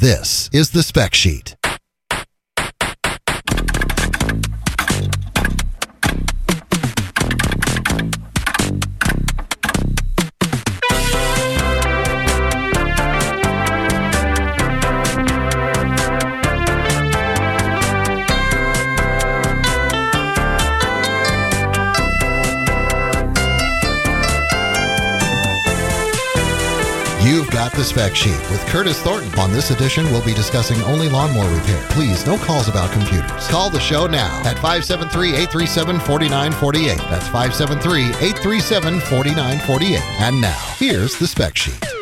This is the spec sheet. Spec sheet with Curtis Thornton. On this edition, we'll be discussing only lawnmower repair. Please, no calls about computers. Call the show now at 573 837 4948. That's 573 837 4948. And now, here's the spec sheet.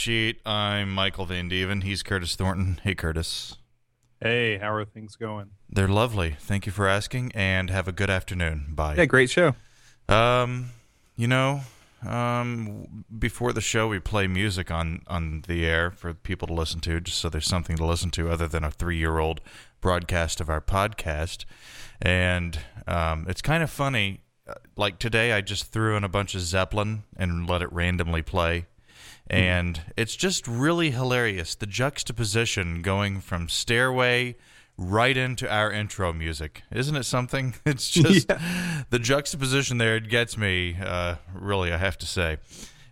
Sheet. I'm Michael Van Deven. He's Curtis Thornton. Hey, Curtis. Hey, how are things going? They're lovely. Thank you for asking, and have a good afternoon. Bye. Yeah, great show. Um, you know, um, before the show, we play music on on the air for people to listen to, just so there's something to listen to other than a three year old broadcast of our podcast. And um, it's kind of funny. uh, Like today, I just threw in a bunch of Zeppelin and let it randomly play. And it's just really hilarious. The juxtaposition going from Stairway right into our intro music. Isn't it something? It's just the juxtaposition there it gets me uh, really I have to say. It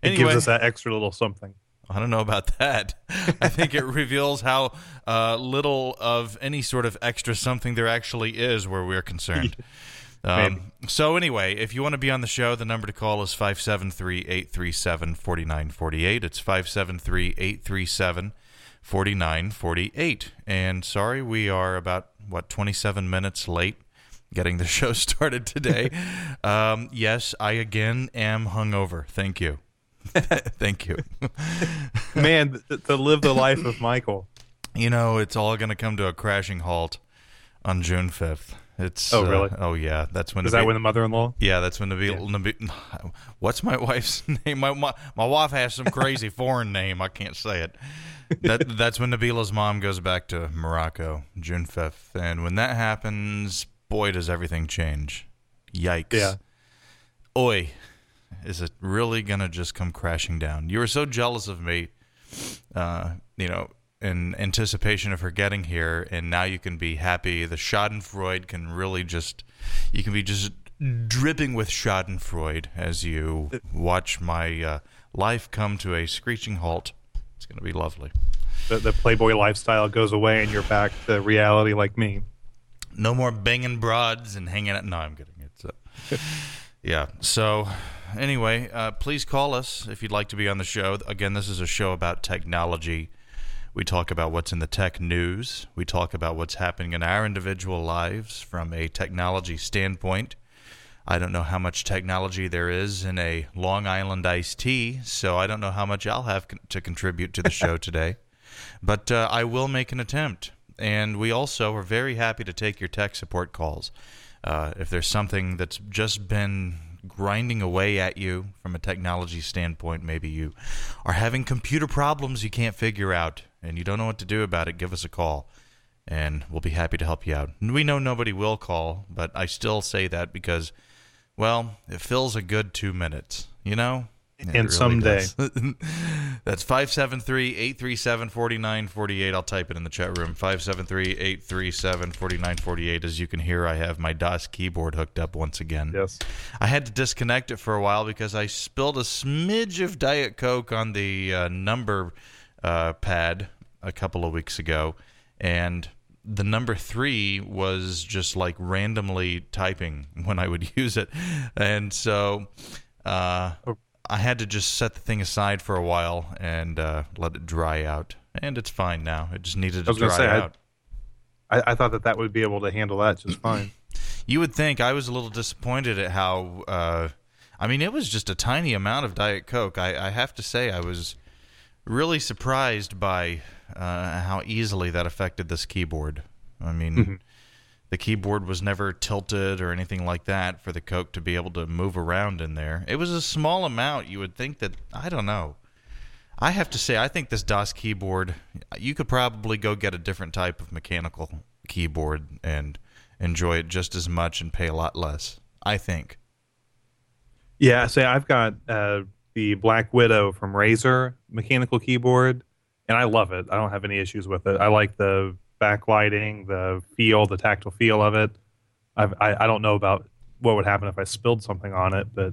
Anyway, gives us that extra little something. I don't know about that. I think it reveals how uh, little of any sort of extra something there actually is where we're concerned. Um, so anyway, if you want to be on the show, the number to call is 573-837-4948. It's 573-837-4948. And sorry, we are about what 27 minutes late getting the show started today. um, yes, I again am hungover. Thank you. Thank you. Man, to live the life of Michael. You know, it's all going to come to a crashing halt on June 5th. It's Oh, uh, really? oh yeah, that's when Is the that when the mother-in-law? Yeah, that's when Nabil, Nabil What's my wife's name? My, my my wife has some crazy foreign name. I can't say it. That that's when Nabila's mom goes back to Morocco, June 5th. And when that happens, boy does everything change. Yikes. Yeah. Oi. Is it really to just come crashing down? You were so jealous of me. Uh, you know, in anticipation of her getting here, and now you can be happy. The Schadenfreude can really just, you can be just dripping with Schadenfreude as you watch my uh, life come to a screeching halt. It's going to be lovely. The, the Playboy lifestyle goes away and you're back to reality like me. No more banging broads and hanging out. No, I'm kidding. It's uh, yeah. So anyway, uh, please call us if you'd like to be on the show. Again, this is a show about technology. We talk about what's in the tech news. We talk about what's happening in our individual lives from a technology standpoint. I don't know how much technology there is in a Long Island iced tea, so I don't know how much I'll have to contribute to the show today. But uh, I will make an attempt. And we also are very happy to take your tech support calls. Uh, if there's something that's just been grinding away at you from a technology standpoint, maybe you are having computer problems you can't figure out and you don't know what to do about it, give us a call and we'll be happy to help you out. We know nobody will call, but I still say that because, well, it fills a good two minutes, you know? It And someday. does. That's 573-837-4948. I'll type it in the chat room. 573-837-4948. As you can hear, I have my DOS keyboard hooked up once again. Yes. I had to disconnect it for a while because I spilled a smidge of Diet Coke on the uh, number uh, pad a couple of weeks ago, and the number three was just like randomly typing when I would use it, and so uh, Oh. I had to just set the thing aside for a while and uh, let it dry out, and it's fine now. It just needed to dry say, out. I, I thought that that would be able to handle that just fine. You would think I was a little disappointed at how uh, I mean, it was just a tiny amount of Diet Coke. I, I have to say, I was really surprised by uh, how easily that affected this keyboard. I mean, Mm-hmm. The keyboard was never tilted or anything like that for the Coke to be able to move around in there. It was a small amount. You would think that, I don't know. I have to say, I think this DOS keyboard, you could probably go get a different type of mechanical keyboard and enjoy it just as much and pay a lot less. I think. Yeah, say I've got uh, the Black Widow from Razer mechanical keyboard, and I love it. I don't have any issues with it. I like the backlighting, the feel, the tactile feel of it. I've, I I don't know about what would happen if I spilled something on it, but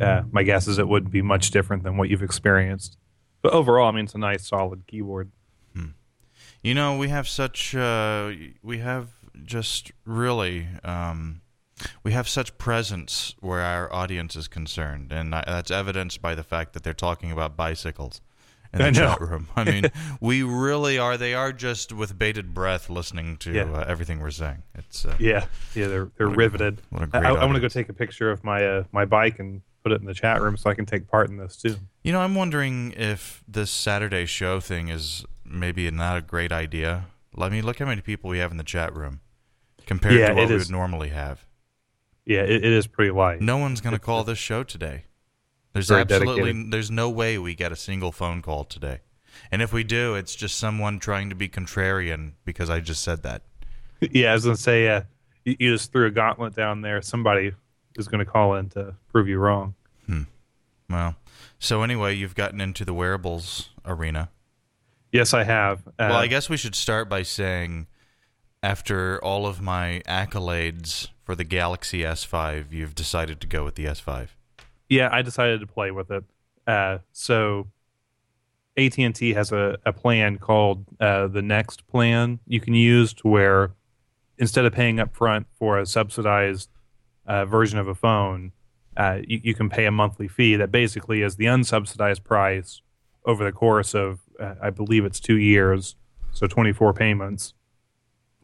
uh, my guess is it would be much different than what you've experienced. But overall, I mean, it's a nice, solid keyboard. You know, we have such uh, we have just really um, we have such presence where our audience is concerned, and that's evidenced by the fact that they're talking about bicycles in the I chat room. I mean, we really are. They are just with bated breath listening to Yeah. uh, everything we're saying. It's uh, Yeah, yeah, they're they're What a- riveted. what a I, great I, want to go take a picture of my uh, my bike and put it in the chat room so I can take part in this too. You know, I'm wondering if this Saturday show thing is maybe not a great idea. Let me look how many people we have in the chat room compared Yeah, to what we is. would normally have. Yeah, it, it is pretty light. No one's going to call this show today. There's absolutely dedicated. there's no way we get a single phone call today. And if we do, it's just someone trying to be contrarian because I just said that. Yeah, I was gonna say, uh, you, you just threw a gauntlet down there. Somebody is gonna call in to prove you wrong. Hmm. Well, so anyway, you've gotten into the wearables arena. Yes, I have. Uh, Well, I guess we should start by saying after all of my accolades for the Galaxy S5, you've decided to go with the S5. Yeah, I decided to play with it. Uh, so AT and T has a, a plan called uh, the Next plan you can use to where instead of paying up front for a subsidized uh, version of a phone, uh, you, you can pay a monthly fee that basically is the unsubsidized price over the course of uh, I believe it's two years, so 24 payments.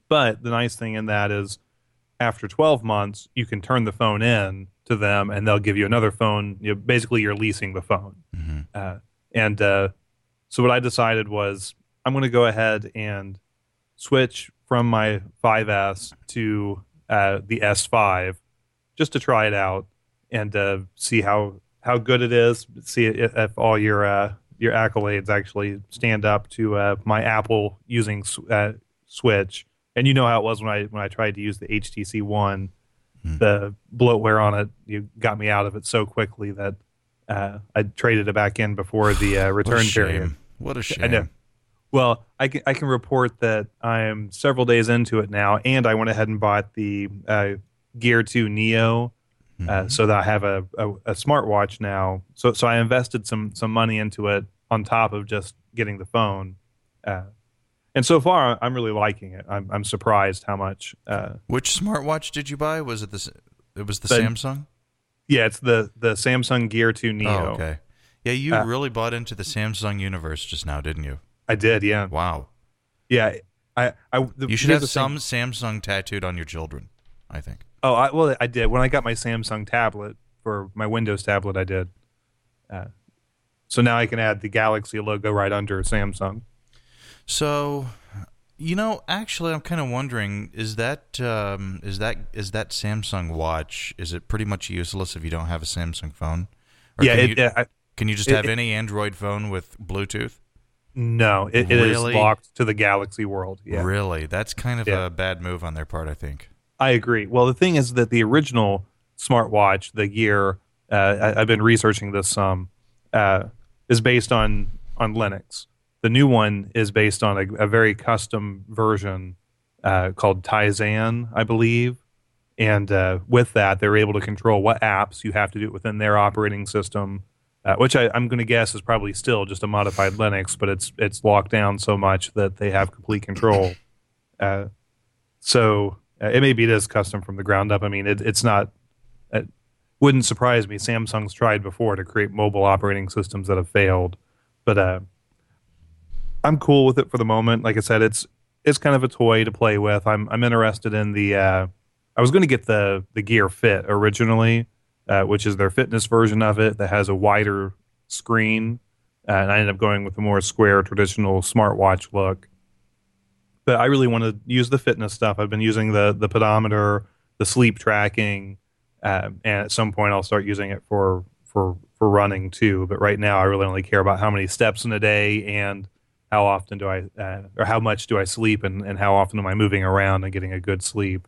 But the nice thing in that is after 12 months, you can turn the phone in to them and they'll give you another phone. You know, basically, you're leasing the phone. Mm-hmm. Uh, and uh, so, what I decided was I'm going to go ahead and switch from my 5S to uh, the S5 just to try it out and uh, see how, how good it is, see if, if all your, uh, your accolades actually stand up to uh, my Apple using uh, Switch. And you know how it was when I when I tried to use the HTC One, Hmm. the bloatware on it you got me out of it so quickly that uh, I traded it back in before the uh, return shame. period. What a shame. I know. Well, I can I can report that I am several days into it now, and I went ahead and bought the uh, Gear Two Neo, uh, Mhm. so that I have a, a, a smartwatch now. So so I invested some some money into it on top of just getting the phone, uh, and so far I'm really liking it. I'm I'm surprised how much. Uh, Which smartwatch did you buy? Was it the it was the The- Samsung? yeah, it's the the Samsung Gear Two Neo. Oh, okay. Yeah, you Uh, really bought into the Samsung universe just now, didn't you? I did, yeah, Wow. yeah. I I the, You should have the thing. some Samsung tattooed on your children, I think. Oh, I, well, I did when I got my Samsung tablet for my Windows tablet. I did. Uh, so now I can add the Galaxy logo right under Samsung. So, you know, actually, I'm kind of wondering is that um, is that is that Samsung watch is it pretty much useless if you don't have a Samsung phone? Or yeah, can it, you, uh, can you just it- have it- any Android phone with Bluetooth? no, it, it is Really? locked to the Galaxy world. Yeah, Really, that's kind of Yeah. a bad move on their part, I think. I agree. Well, the thing is that the original smartwatch, the Gear, uh, I, I've been researching this some, uh, is based on on Linux. The new one is based on a, a very custom version uh, called Tizen, I believe. And uh, with that, they're able to control what apps you have to do it within their operating system, uh, which I, I'm going to guess is probably still just a modified Linux, but it's it's locked down so much that they have complete control. Uh, so uh, it maybe it is custom from the ground up. I mean, it, it's not. It wouldn't surprise me. Samsung's tried before to create mobile operating systems that have failed, but uh, I'm cool with it for the moment. Like I said, it's it's kind of a toy to play with. I'm I'm interested in the. Uh, I was going to get the the Gear Fit originally, uh, which is their fitness version of it that has a wider screen. Uh, and I ended up going with a more square, traditional smartwatch look. But I really want to use the fitness stuff. I've been using the the pedometer, the sleep tracking, uh, and at some point I'll start using it for for for running too. But right now I really only care about how many steps in a day and how often do I uh, or how much do I sleep and, and how often am I moving around and getting a good sleep.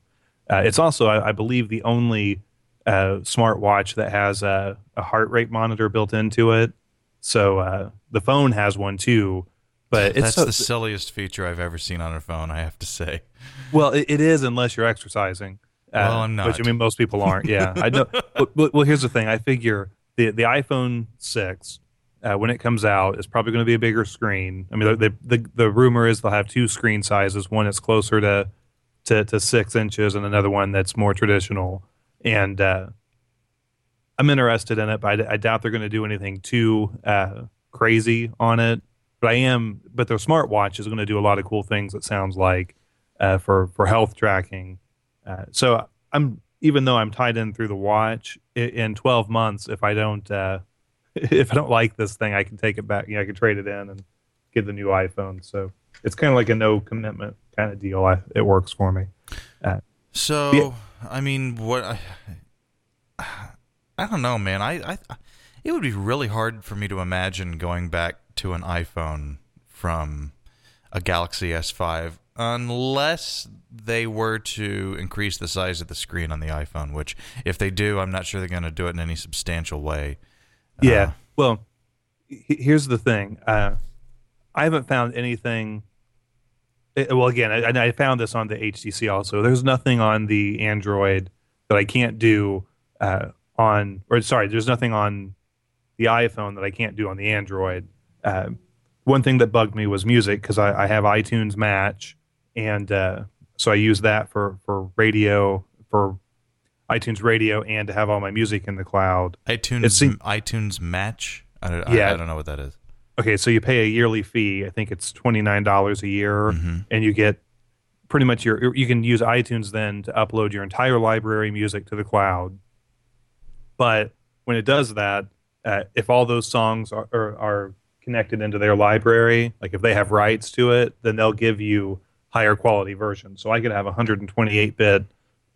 Uh, it's also I, I, believe the only uh, smartwatch that has a, a, heart rate monitor built into it. So uh, the phone has one too. But that's so, the silliest feature I've ever seen on a phone. I have to say. Well, it, it is unless you're exercising. well, I'm not. Which I mean, most people aren't. Yeah, I know. but, well, here's the thing. I figure the the iPhone six uh, when it comes out It's probably going to be a bigger screen. I mean, the, the the rumor is they'll have two screen sizes. One that's closer to to, to six inches, and another one that's more traditional. And uh, I'm interested in it, but I, I doubt they're going to do anything too uh, crazy on it. But I am. But their smartwatch is going to do a lot of cool things. It sounds like uh, for for health tracking. Uh, so I'm even though I'm tied in through the watch in 12 months, if I don't uh, if I don't like this thing, I can take it back. You know, I can trade it in and get the new iPhone. So it's kind of like a no commitment kind of deal. I, it works for me. Uh, so yeah. I mean, what I, I don't know, man. I, I it would be really hard for me to imagine going back to an iPhone from a Galaxy S5 unless they were to increase the size of the screen on the iPhone, which if they do, I'm not sure they're going to do it in any substantial way. Yeah. Uh, well, here's the thing. Uh, I haven't found anything. Eh, well, again, I, I, found this on the HTC also. There's nothing on the Android that I can't do uh, on, or sorry, there's nothing on the iPhone that I can't do on the Android. Uh, one thing that bugged me was music because I, I, have iTunes Match, and uh, so I use that for for radio for iTunes Radio and to have all my music in the cloud. iTunes seemed, iTunes Match. I don't, yeah, I, I, don't know what that is. Okay, so you pay a yearly fee. I think it's twenty nine dollars a year, mm-hmm. and you get pretty much your. You can use iTunes then to upload your entire library music to the cloud. But when it does that, uh, if all those songs are, are, are connected into their library, like if they have rights to it, then they'll give you higher quality versions. So I could have a 128 bit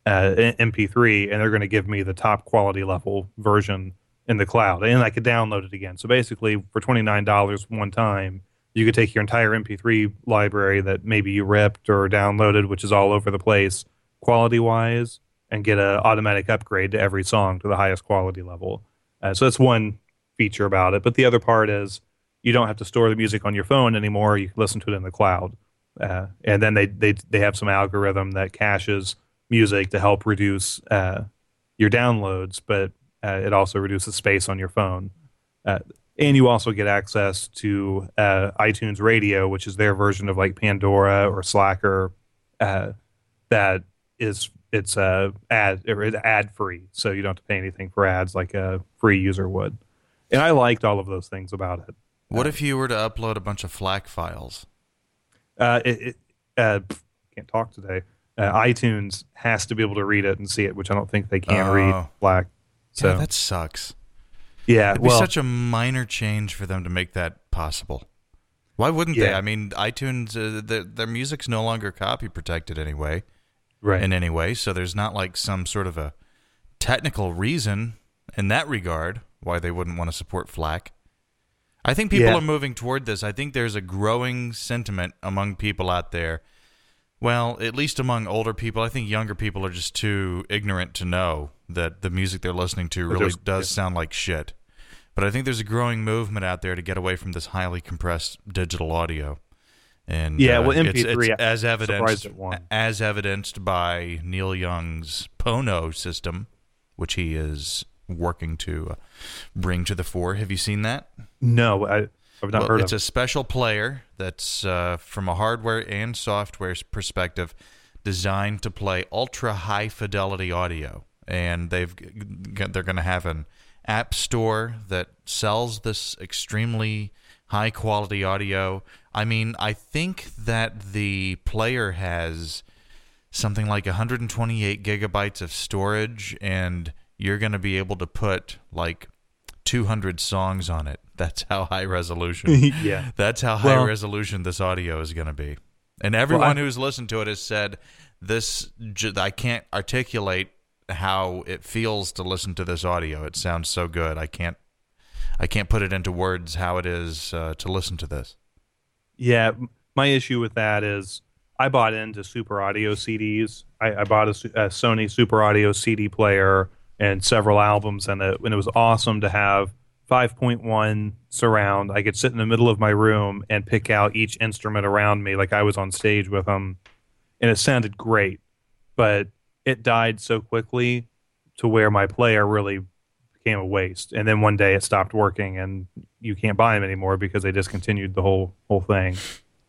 uh, MP3, and they're going to give me the top quality level version in the cloud, and I could download it again. So basically, for twenty nine dollars one time, you could take your entire MP3 library that maybe you ripped or downloaded, which is all over the place, quality wise, and get an automatic upgrade to every song to the highest quality level. Uh, so that's one feature about it. But the other part is you don't have to store the music on your phone anymore. You can listen to it in the cloud, uh, and then they they they have some algorithm that caches music to help reduce uh, your downloads, but uh, it also reduces space on your phone. Uh, and you also get access to uh, iTunes Radio, which is their version of like Pandora or Slacker, uh, that is it's uh, ad it's ad free, so you don't have to pay anything for ads like a free user would. And I liked all of those things about it. What if you were to upload a bunch of FLAC files? Uh, it, it uh, can't talk today uh, iTunes has to be able to read it and see it, which I don't think they can read oh. FLAC. So yeah, that sucks. Yeah, It'd well, be such a minor change for them to make that possible. Why wouldn't yeah. they? I mean, iTunes, uh, the, their music's no longer copy protected anyway, right? In any way, so there's not like some sort of a technical reason in that regard why they wouldn't want to support FLAC. I think people yeah. are moving toward this. I think there's a growing sentiment among people out there well, at least among older people, I think younger people are just too ignorant to know that the music they're listening to really just, does yeah. sound like shit. But I think there's a growing movement out there to get away from this highly compressed digital audio. And yeah, uh, well, MP3 it's, it's as evidenced as evidenced by Neil Young's Pono system, which he is working to uh, bring to the fore. Have you seen that? No, I I've not well, heard it's of. a special player that's uh, from a hardware and software perspective designed to play ultra high fidelity audio, and they've they're going to have an app store that sells this extremely high quality audio. I mean, I think that the player has something like 128 gigabytes of storage and you're going to be able to put like 200 songs on it. That's how high resolution. yeah. That's how high Well- resolution this audio is going to be. And everyone I- who's listened to it has said this I can't articulate how it feels to listen to this audio. It sounds so good. I can't I can't put it into words how it is uh, to listen to this. Yeah, my issue with that is I bought into Super Audio CDs. I, I bought a, a Sony Super Audio CD player and several albums, and it, and it was awesome to have 5.1 surround. I could sit in the middle of my room and pick out each instrument around me like I was on stage with them, and it sounded great. But it died so quickly to where my player really became a waste. And then one day it stopped working, and you can't buy them anymore because they discontinued the whole whole thing.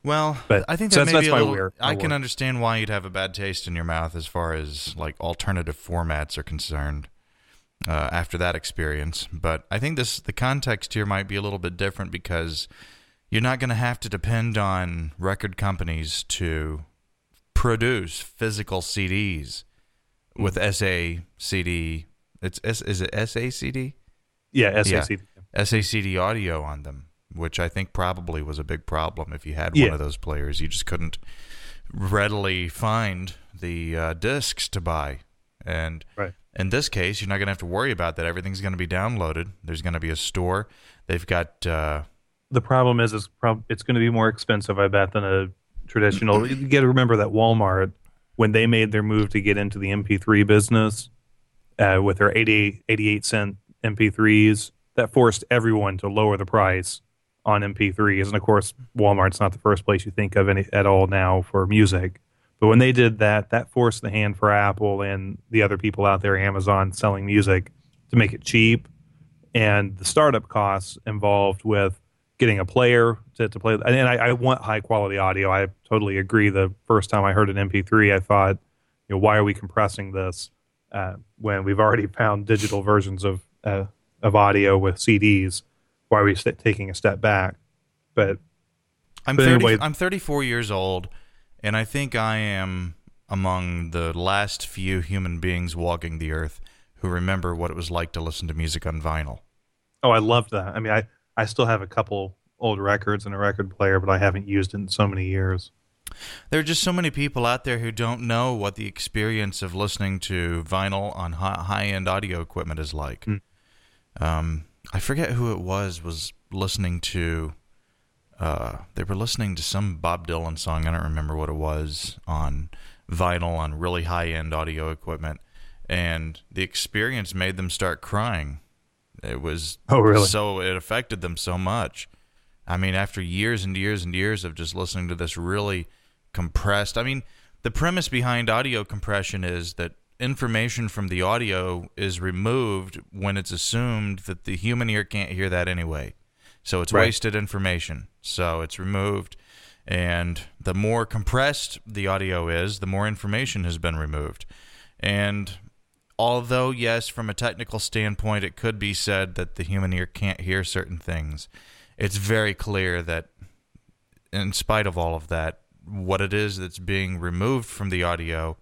Well, But- I think so that that's- may be that's my little, weird- I can understand why you'd have a bad taste in your mouth as far as like alternative formats are concerned uh, after that experience. But I think this the context here might be a little bit different because you're not going to have to depend on record companies to produce physical CDs with SACD. It's S, is it SACD? Yeah, SAC. SACD audio on them, which I think probably was a big problem. If you had Yeah. one of those players, you just couldn't readily find the uh, discs to buy. And Right. In this case, you're not going to have to worry about that. Everything's going to be downloaded. There's going to be a store. They've got. Uh, The problem is, is prob- it's going to be more expensive, I bet, than a traditional. you got to remember that Walmart, when they made their move to get into the MP3 business uh, with their 80, 88 cent MP3s, that forced everyone to lower the price on MP3s. And of course, Walmart's not the first place you think of any at all now for music. But when they did that, that forced the hand for Apple and the other people out there, Amazon, selling music to make it cheap. And the startup costs involved with getting a player to, to play. And I, I want high quality audio. I totally agree. The first time I heard an MP3, I thought, you know, why are we compressing this uh, when we've already found digital versions of uh, of audio with CDs? Why are we st- taking a step back? But I'm But 30, anyway- I'm 34 years old, and I think I am among the last few human beings walking the earth who remember what it was like to listen to music on vinyl. oh, I loved that. I mean, I I still have a couple old records and a record player, but I haven't used it in so many years. There are just so many people out there who don't know what the experience of listening to vinyl on high end audio equipment is like. Mm. Um, I forget who it was was listening to. Uh, they were listening to some Bob Dylan song. I don't remember what it was on vinyl on really high end audio equipment, and the experience made them start crying. It was Oh, really? so it affected them so much. I mean, after years and years and years of just listening to this really compressed. I mean, the premise behind audio compression is that information from the audio is removed when it's assumed that the human ear can't hear that anyway. So it's Right. wasted information. So it's removed. And the more compressed the audio is, the more information has been removed. And although, yes, from a technical standpoint, it could be said that the human ear can't hear certain things, it's very clear that, in spite of all of that, what it is that's being removed from the audio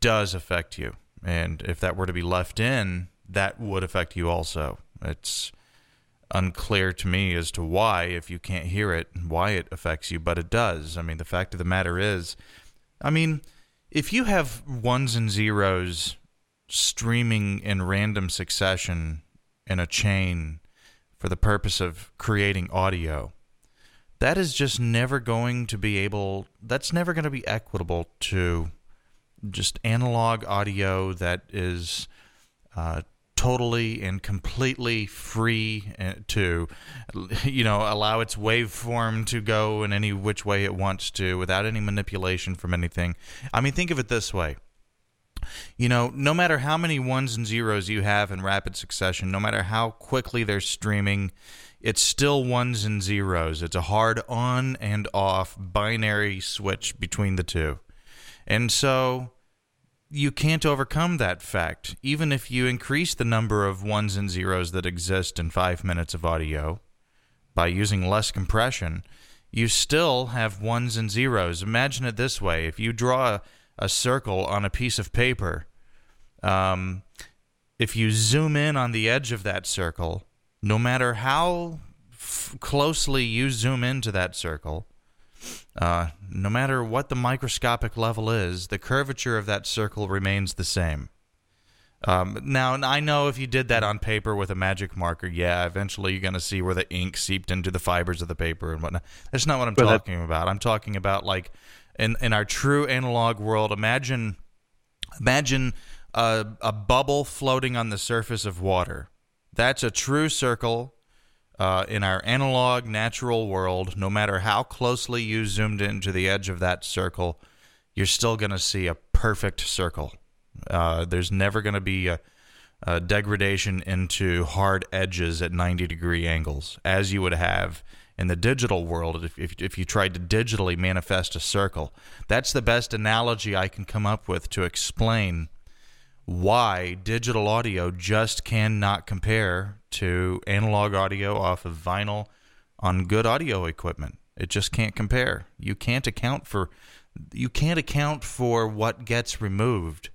does affect you. And if that were to be left in, that would affect you also. It's unclear to me as to why, if you can't hear it, why it affects you, but it does. I mean, the fact of the matter is, I mean, if you have ones and zeros streaming in random succession in a chain for the purpose of creating audio, that is just never going to be able, that's never going to be equitable to just analog audio that is uh, totally and completely free uh, to, you know, allow its waveform to go in any which way it wants to without any manipulation from anything. I mean, think of it this way. You know, no matter how many ones and zeros you have in rapid succession, no matter how quickly they're streaming, it's still ones and zeros. It's a hard on and off binary switch between the two. And so you can't overcome that fact. Even if you increase the number of ones and zeros that exist in five minutes of audio by using less compression, you still have ones and zeros. Imagine it this way if you draw a, circle on a piece of paper, um, if you zoom in on the edge of that circle, no matter how f- closely you zoom into that circle, uh, no matter what the microscopic level is, the curvature of that circle remains the same. Um, now, I know if you did that on paper with a magic marker, yeah, eventually you're going to see where the ink seeped into the fibers of the paper and whatnot. That's not what I'm But that- talking about. I'm talking about like in in our true analog world. Imagine, imagine a, a bubble floating on the surface of water. That's a true circle uh, in our analog natural world. No matter how closely you zoomed into the edge of that circle, you're still going to see a perfect circle. Uh, there's never going to be a, a degradation into hard edges at 90 degree angles, as you would have in the digital world if, if, if you tried to digitally manifest a circle. That's the best analogy I can come up with to explain why digital audio just cannot compare to analog audio off of vinyl on good audio equipment. It just can't compare. You can't account for you can't account for what gets removed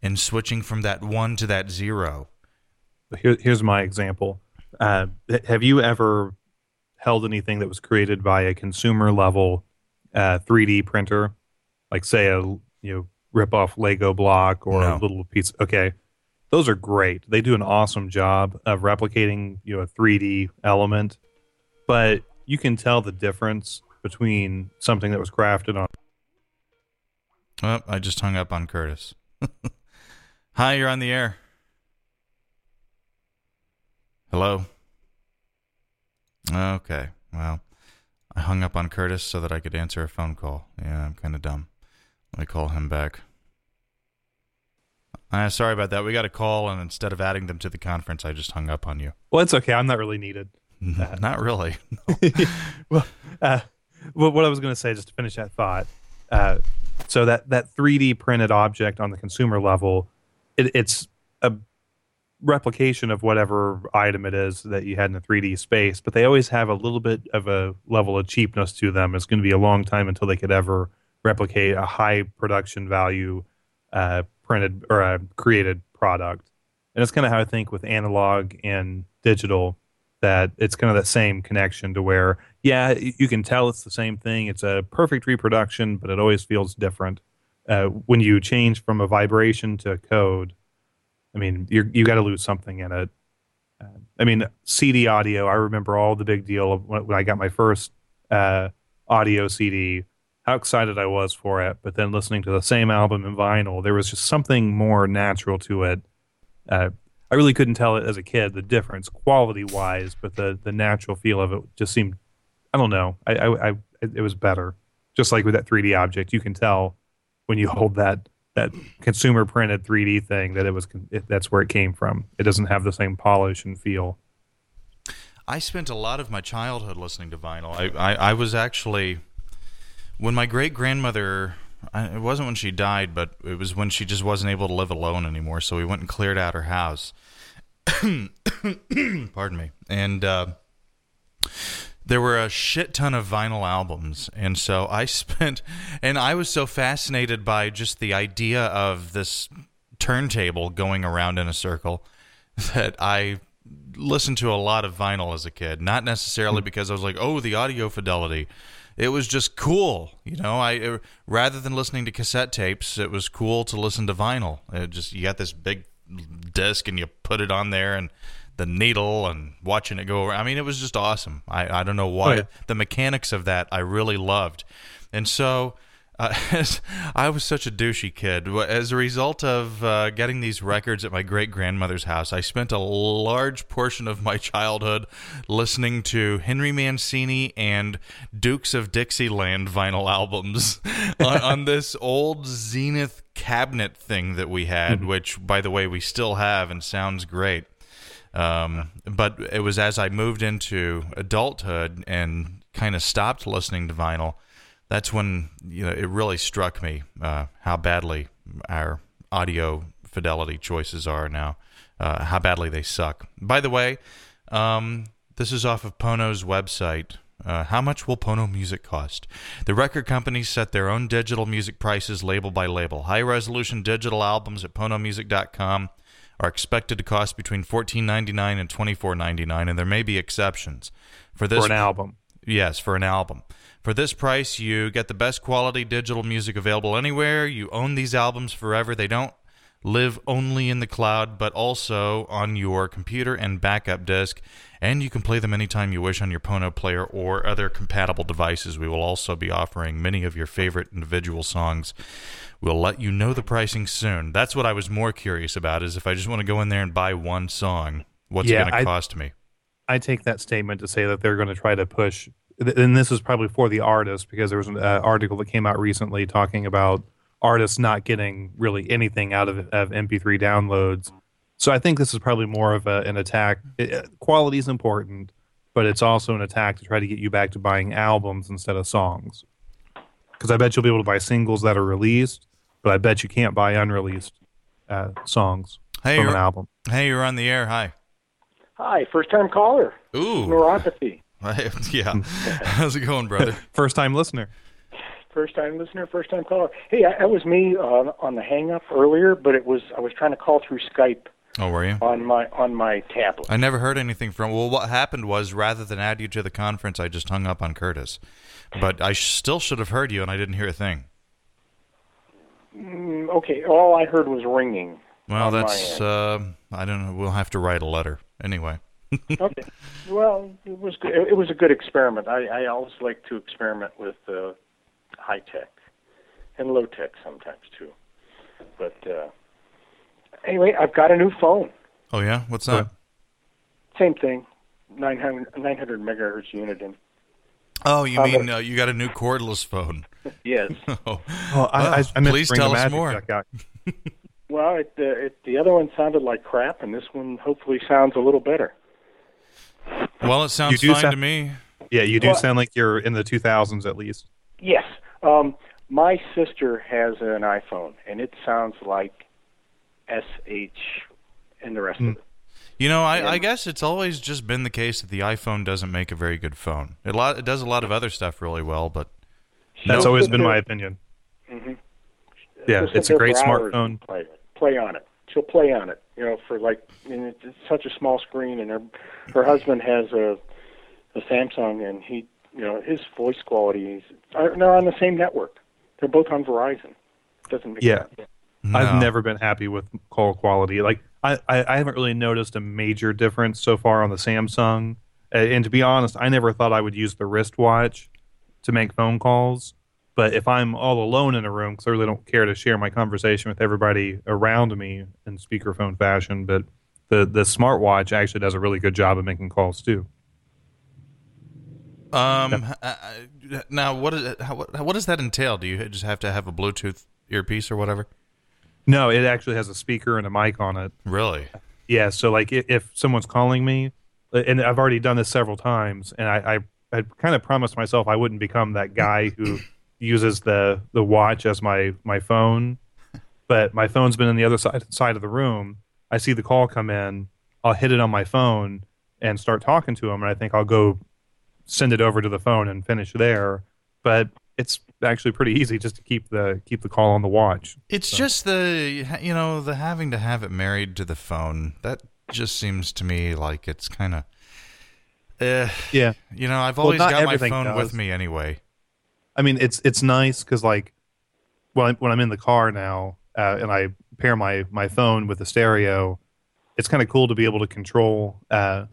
in switching from that 1 to that 0. Here, here's my example. Uh, have you ever held anything that was created by a consumer level uh, 3D printer, like say a you know rip off Lego block or No. a little piece? Okay, those are great. They do an awesome job of replicating you know a 3D element, but you can tell the difference between something that was crafted on Oh, I just hung up on Curtis. Hi, you're on the air. Hello. Okay. Well, I hung up on Curtis so that I could answer a phone call. Yeah, I'm kind of dumb. Let me call him back. Uh, sorry about that. We got a call, and instead of adding them to the conference, I just hung up on you. Well, it's okay. I'm not really needed. Not really. well, uh, well, what I was going to say, just to finish that thought, uh, so that that 3D printed object on the consumer level, it, it's a replication of whatever item it is that you had in the 3D space, but they always have a little bit of a level of cheapness to them. It's going to be a long time until they could ever replicate a high production value uh, printed or a created product. And it's kind of how I think with analog and digital that it's kind of that same connection to where, yeah, you can tell it's the same thing. It's a perfect reproduction, but it always feels different. Uh, when you change from a vibration to a code, I mean, you're, you got to lose something in it. Uh, I mean, CD audio, I remember all the big deal of when, when I got my first uh, audio CD, how excited I was for it. But then listening to the same album in vinyl, there was just something more natural to it. Uh, I really couldn't tell it as a kid the difference quality wise, but the the natural feel of it just seemed. I don't know. I, I, I it was better. Just like with that 3D object, you can tell when you hold that that consumer printed 3D thing that it was it, that's where it came from. It doesn't have the same polish and feel. I spent a lot of my childhood listening to vinyl. I, I, I was actually when my great grandmother. It wasn't when she died, but it was when she just wasn't able to live alone anymore. So we went and cleared out her house. Pardon me. And uh, there were a shit ton of vinyl albums, and so I spent, and I was so fascinated by just the idea of this turntable going around in a circle that I listened to a lot of vinyl as a kid. Not necessarily because I was like, oh, the audio fidelity. It was just cool, you know. I it, rather than listening to cassette tapes, it was cool to listen to vinyl. It just you got this big disc and you put it on there and the needle and watching it go around. I mean, it was just awesome. I, I don't know oh, why. Oh, yeah. The mechanics of that I really loved. And so uh, I was such a douchey kid. As a result of uh, getting these records at my great grandmother's house, I spent a large portion of my childhood listening to Henry Mancini and Dukes of Dixieland vinyl albums on, on this old Zenith cabinet thing that we had, which, by the way, we still have and sounds great. Um, but it was as I moved into adulthood and kind of stopped listening to vinyl, that's when you know it really struck me uh, how badly our audio fidelity choices are now, uh, how badly they suck. By the way, um, this is off of Pono's website. Uh, how much will Pono music cost? The record companies set their own digital music prices label by label. High resolution digital albums at ponomusic.com are expected to cost between $14.99 and $24.99, and there may be exceptions. For this for an album. Yes, for an album. For this price, you get the best quality digital music available anywhere. You own these albums forever. They don't live only in the cloud, but also on your computer and backup disk. And you can play them anytime you wish on your Pono player or other compatible devices. We will also be offering many of your favorite individual songs. We'll let you know the pricing soon. That's what I was more curious about is if I just want to go in there and buy one song, what's Yeah, it going to cost me? I take that statement to say that they're going to try to push, and this is probably for the artist because there was an uh, article that came out recently talking about artists not getting really anything out of, of MP3 downloads. So I think this is probably more of a, an attack. Quality is important, but it's also an attack to try to get you back to buying albums instead of songs. Because I bet you'll be able to buy singles that are released, but I bet you can't buy unreleased uh, songs Hey, from an album. hey, you're on the air. Hi. Hi, first time caller. Ooh. Neuropathy. yeah. How's it going, brother? First time listener. First time listener, first time caller. Hey, I- that was me uh, on the hang up earlier, but it was I was trying to call through Skype Oh, were you? on my on my tablet. I never heard anything from. Well, what happened was rather than add you to the conference, I just hung up on Curtis. But I sh- still should have heard you, and I didn't hear a thing. Mm, okay, all I heard was ringing. Well, that's uh, I don't know. We'll have to write a letter anyway. Okay. Well, it was good. It was a good experiment. I, I always like to experiment with uh, high tech and low tech sometimes too. But uh, anyway, I've got a new phone. Oh yeah, what's that? Same thing, 900, 900 megahertz unit. And Oh, you Uh, mean uh, you got a new cordless phone? yes, oh, Well, I, I, I please tell us more. well, it, uh, it, the other one sounded like crap, and this one hopefully sounds a little better. Well, it sounds do fine sound- to me. Yeah, you do Well- sound like you're in the 2000s at least. Yes. Um, my sister has an iPhone, and it sounds like SH and the rest of it. You know, I, I guess it's always just been the case that the iPhone doesn't make a very good phone. It lot it does a lot of other stuff really well, but That's No. always been my opinion. Mhm. Yeah, it's a great smartphone. Play, play on it. She'll play on it. You know, for like, and it's, it's such a small screen, and her her husband has a a Samsung, and he, you know, his voice quality is. uh, They're on the same network. They're both on Verizon. Doesn't make Yeah. sense. I've never been happy with call quality. Like I, I, I haven't really noticed a major difference so far on the Samsung. Uh, and to be honest, I never thought I would use the wristwatch to make phone calls. But if I'm all alone in a room, because I really don't care to share my conversation with everybody around me in speakerphone fashion, but the the smartwatch actually does a really good job of making calls too. Um. uh, uh, now, what is how, what, what does that entail? Do you just have to have a Bluetooth earpiece or whatever? No, it actually has a speaker and a mic on it. Really? Yeah, so like i- if someone's calling me, uh, and I've already done this several times, and I I, I kind of promised myself I wouldn't become that guy who uses the the watch as my my phone, but my phone's been on the other side side of the room. I see the call come in, I'll hit it on my phone and start talking to him, and I think I'll go send it over to the phone and finish there. But it's actually pretty easy just to keep the keep the call on the watch. It's just the you know the having to have it married to the phone. That just seems to me like it's kind of. Uh, Yeah. you know, I've always not got my phone with me anyway. I mean, it's it's nice because like when I, when I'm in the car now uh, and I pair my my phone with the stereo, it's kind of cool to be able to control uh,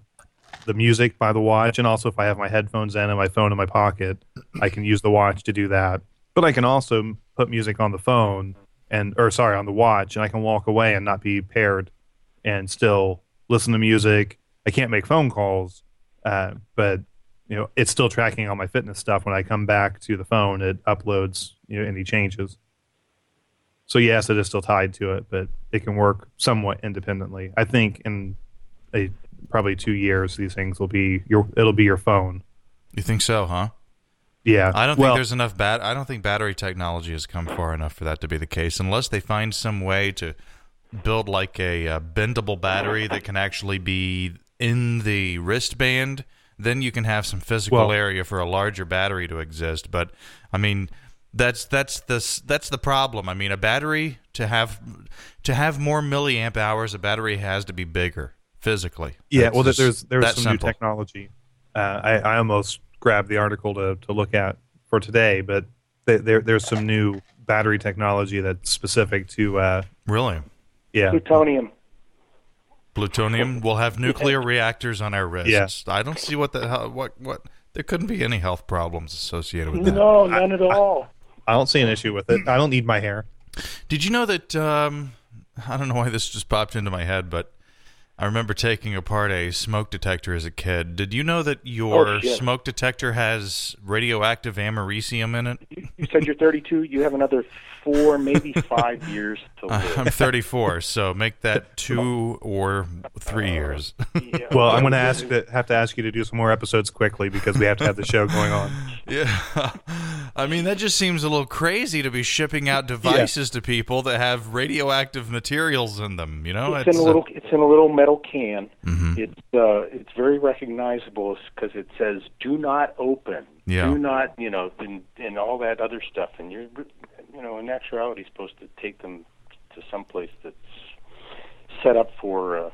the music by the watch, and also if I have my headphones in and my phone in my pocket, I can use the watch to do that. But I can also put music on the phone and or sorry on the watch, and I can walk away and not be paired and still listen to music. I can't make phone calls, uh, but you know it's still tracking all my fitness stuff when i come back to the phone it uploads you know any changes so yes it is still tied to it but it can work somewhat independently i think in a probably two years these things will be your it'll be your phone You think so, huh? yeah I don't well, think there's enough bat. I don't think battery technology has come far enough for that to be the case, unless they find some way to build like a, uh bendable battery that can actually be in the wristband. Then you can have some physical Well- area for a larger battery to exist. But I mean, That's that's the that's the problem. I mean, a battery to have to have more milliamp hours, a battery has to be bigger physically. Yeah, That's well, just there's there's some simple. new technology. Uh, I, I almost grabbed the article to, to look at for today, but th- there there's some new battery technology that's specific to uh, Really, yeah Plutonium. Plutonium. We'll have nuclear reactors on our wrists. Yeah. I don't see what the hell what what. There couldn't be any health problems associated with that. No, none at all. I don't see an issue with it. I don't need my hair. Did you know that? Um, I don't know why this just popped into my head, but I remember taking apart a smoke detector as a kid. Did you know that your Oh, smoke detector has radioactive americium in it? You, you said you're 32. You have another four, maybe five years to live. I'm 34, so make that two or three years. Yeah. Well, I'm going to ask that have to ask you to do some more episodes quickly because we have to have the show going on. yeah, I mean that just seems a little crazy to be shipping out devices to people that have radioactive materials in them. You know, it's in a uh, little it's in a little metal can. Mhm. It's uh it's very recognizable because it says "Do not open." Yeah. Do not, you know, and and all that other stuff. And you're, you know, in actuality, supposed to take them to some place that's set up for. Uh,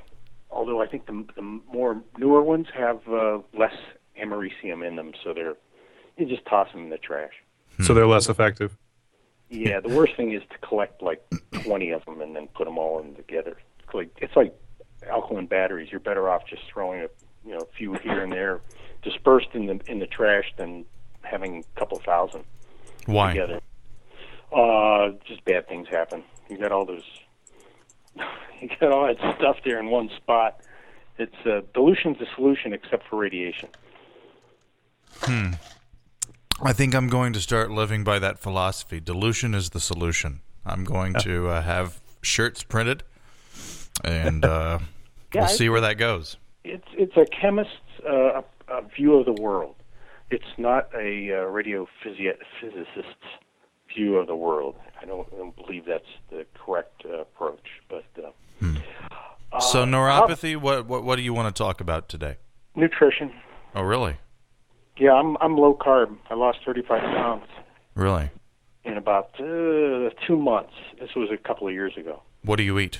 although I think the the more newer ones have uh, less americium in them, so they're you just toss them in the trash. So they're less effective. Yeah, the worst thing is to collect like 20 of them and then put them all in together. It's like it's like alkaline batteries. You're better off just throwing a you know a few here and there, dispersed in the in the trash, than having a couple thousand why? together. Uh, just bad things happen. You got all those, you got all that stuff there in one spot. It's uh, dilution's a solution except for radiation. Hmm. I think I'm going to start living by that philosophy. Dilution is the solution. I'm going to uh, have shirts printed, and uh, Yeah, we'll see where that goes. it's it's a chemist's uh, a view of the world. It's not a uh, radiophysicist's view of the world. I don't, I don't believe that's the correct uh, approach. But uh, So neuropathy. What, what what do you want to talk about today? nutrition, Oh, really? yeah, I'm I'm low carb. I lost 35 pounds Really? in about uh, two months. This was a couple of years ago. What do you eat?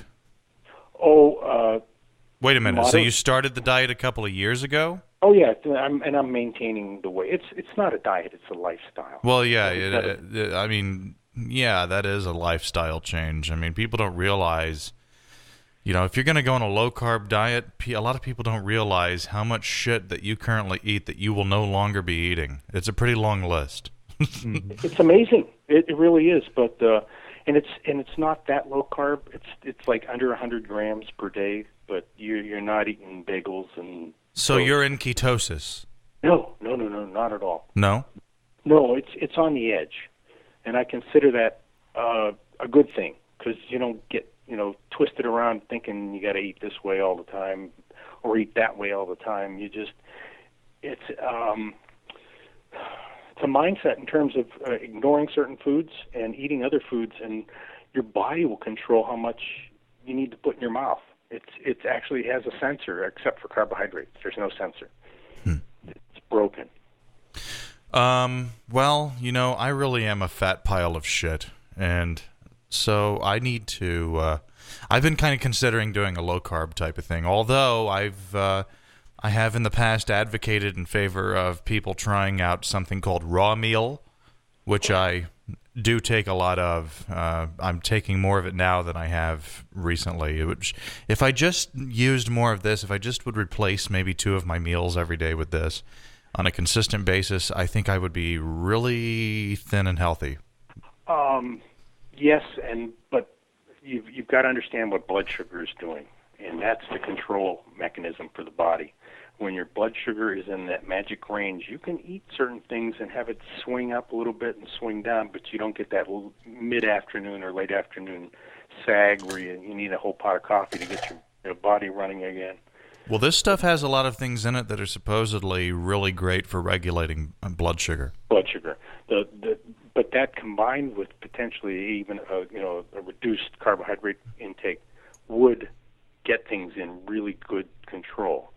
Oh, uh, Wait a minute. So you started the diet a couple of years ago? Oh yeah, I'm, and I'm maintaining the way. It's it's not a diet; it's a lifestyle. Well, yeah. It, it, I mean, yeah, that is a lifestyle change. I mean, people don't realize. You know, if you're going to go on a low carb diet, a lot of people don't realize how much shit that you currently eat that you will no longer be eating. It's a pretty long list. It's amazing. It, it really is. But uh, and it's and it's not that low carb. It's it's like under 100 grams per day. But you you're not eating bagels and So you're in ketosis? no no no no not at all. No. No, it's it's on the edge, and I consider that uh, a good thing because you don't get you know twisted around thinking you got to eat this way all the time or eat that way all the time. You just it's um, it's a mindset in terms of uh, ignoring certain foods and eating other foods, and your body will control how much you need to put in your mouth. It's it's actually has a sensor, except for carbohydrates. There's no sensor. It's broken. Um, well, you know, I really am a fat pile of shit. And so I need to. Uh, I've been kind of considering doing a low carb type of thing, although I've. Uh, I have in the past advocated in favor of people trying out something called raw meal, which I do take a lot of. Uh, I'm taking more of it now than I have recently. Which, if I just used more of this, if I just would replace maybe two of my meals every day with this on a consistent basis, I think I would be really thin and healthy. Um, yes, and but you've you've got to understand what blood sugar is doing, and that's the control mechanism for the body. When your blood sugar is in that magic range, you can eat certain things and have it swing up a little bit and swing down, but you don't get that mid-afternoon or late afternoon sag where you, you need a whole pot of coffee to get your, your body running again. Well, this stuff has a lot of things in it that are supposedly really great for regulating uh, blood sugar. blood sugar. The, the, but that combined with potentially even a, you know a reduced carbohydrate intake would get things in really good control,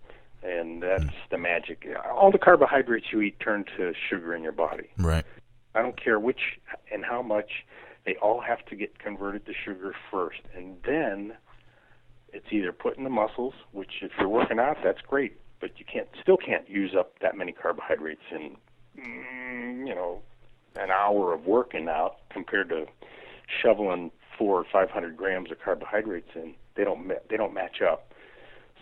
and that's the magic. All the carbohydrates you eat turn to sugar in your body. Right. I don't care which and how much, they all have to get converted to sugar first, and then it's either put in the muscles, which if you're working out, that's great, but you can't still can't use up that many carbohydrates in mm, you know an hour of working out compared to shoveling four or five hundred grams of carbohydrates in. They don't they don't match up.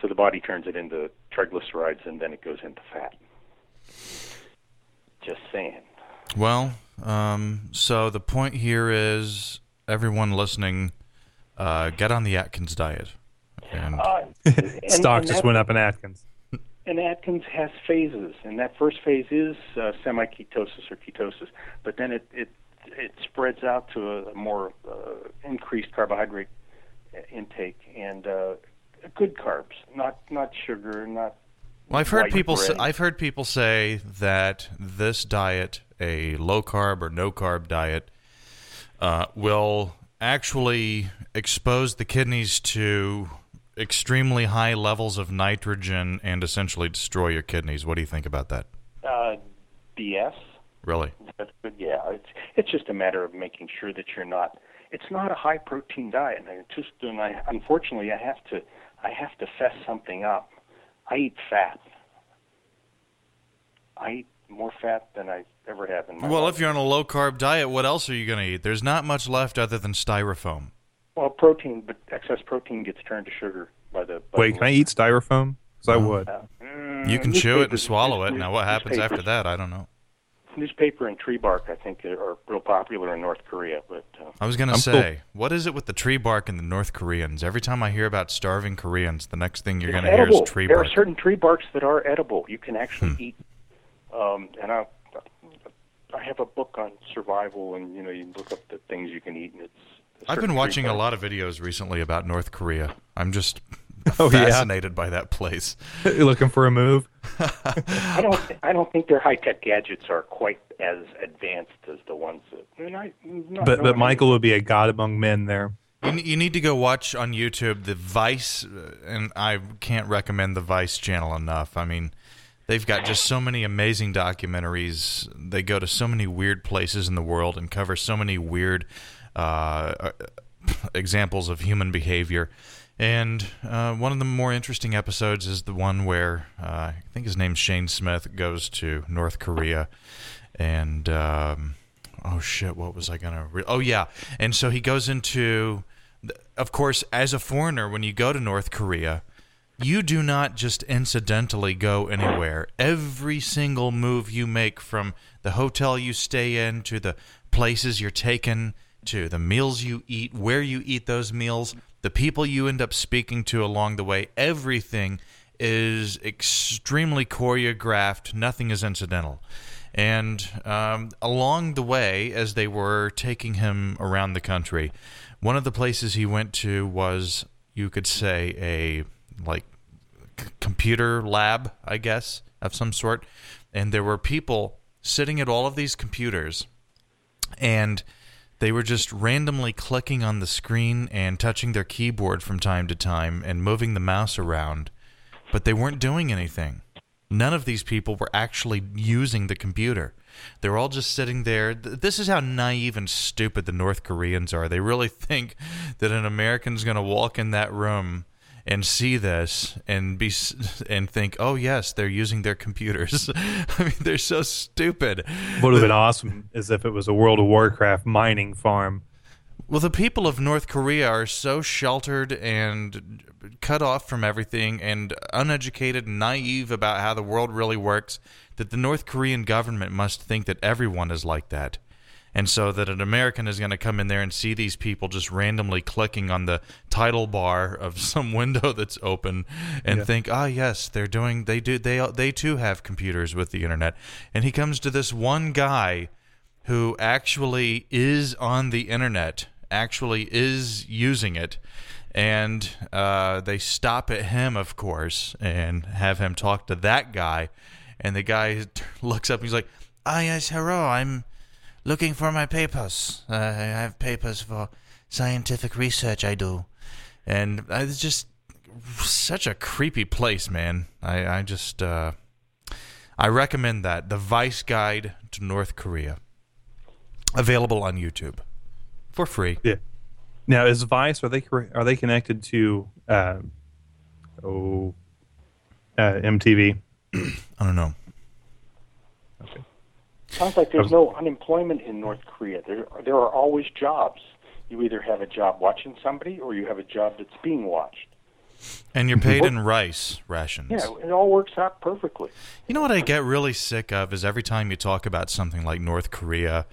So the body turns it into triglycerides and then it goes into fat. Just saying. Well, um, so the point here is everyone listening, uh, get on the Atkins diet. And Uh, Stock and just went up in Atkins. And Atkins has phases, and that first phase is uh, semi-ketosis or ketosis, but then it it it spreads out to a, a more uh, increased carbohydrate uh, intake and uh, good carbs, not not sugar, not. Well, I've heard people. Say. I've heard people say that this diet, a low carb or no carb diet, uh, will actually expose the kidneys to extremely high levels of nitrogen and essentially destroy your kidneys. What do you think about that? uh, BS. Really? That's good. Yeah, it's it's just a matter of making sure that you're not. It's not a high protein diet. And I just and I unfortunately I have to I have to fess something up. I eat fat. I eat more fat than I ever have in my Well, life. if you're on a low carb diet, what else are you going to eat? There's not much left other than styrofoam. well, protein, but excess protein gets turned to sugar by the. By Wait, the can I eat styrofoam? Because I Oh. would. Uh, You can chew it and swallow it. Now, what happens after that? I don't know. Newspaper and tree bark, I think, are real popular in North Korea. But uh, I was going to I'm say, what is it with the tree bark and the North Koreans? Every time I hear about starving Koreans, the next thing you're It's going to hear is tree there bark. There are certain tree barks that are edible. You can actually Hmm. eat. Um, and I, I have a book on survival, and you know, you look up the things you can eat, and it's. I've been watching a lot of videos recently about North Korea. I'm just Oh, yeah. fascinated by that place. You looking for a move? I don't. I don't think their high tech gadgets are quite as advanced as the ones that. And I, not But but Michael would be a god among men there. You, you need to go watch on YouTube the Vice, uh, and I can't recommend the Vice channel enough. I mean, they've got just so many amazing documentaries. They go to so many weird places in the world and cover so many weird uh, uh, examples of human behavior. And uh, one of the more interesting episodes is the one where uh, I think his name's Shane Smith goes to North Korea, and um, oh shit, what was I gonna? Re- oh yeah, and so he goes into, of course, as a foreigner, when you go to North Korea, you do not just incidentally go anywhere. Every single move you make, from the hotel you stay in to the places you're taken to the meals you eat, where you eat those meals, the people you end up speaking to along the way, everything is extremely choreographed. Nothing is incidental. And um, along the way, as they were taking him around the country, one of the places he went to was, you could say, a like c- computer lab, I guess, of some sort. And there were people sitting at all of these computers, and they were just randomly clicking on the screen and touching their keyboard from time to time and moving the mouse around, but they weren't doing anything. None of these people were actually using the computer. They were all just sitting there. This is how naive and stupid the North Koreans are. They really think that an American's going to walk in that room and see this and be and think, "Oh yes, they're using their computers." I mean, they're so stupid. Would have been awesome is if it was a World of Warcraft mining farm. Well, the people of North Korea are so sheltered and cut off from everything and uneducated and naive about how the world really works that the North Korean government must think that everyone is like that. And so that an American is going to come in there and see these people just randomly clicking on the title bar of some window that's open and Yeah. think, "Ah, yes, they're doing they do they they too have computers with the internet." And he comes to this one guy who actually is on the internet, actually is using it, and uh, they stop at him, of course, and have him talk to that guy, and the guy looks up and he's like, "Ah, yes, hello, I'm looking for my papers. Uh, I have papers for scientific research I do," and it's just such a creepy place, man. I, I just. Uh, I recommend that the Vice Guide to North Korea. Available on YouTube for free. Yeah. Now, is Vice are they are they connected to uh, oh uh, MTV? I don't know. Sounds like there's no unemployment in North Korea. There, there are always jobs. You either have a job watching somebody, or you have a job that's being watched. And you're paid in rice rations. Yeah, it all works out perfectly. You know what I get really sick of is every time you talk about something like North Korea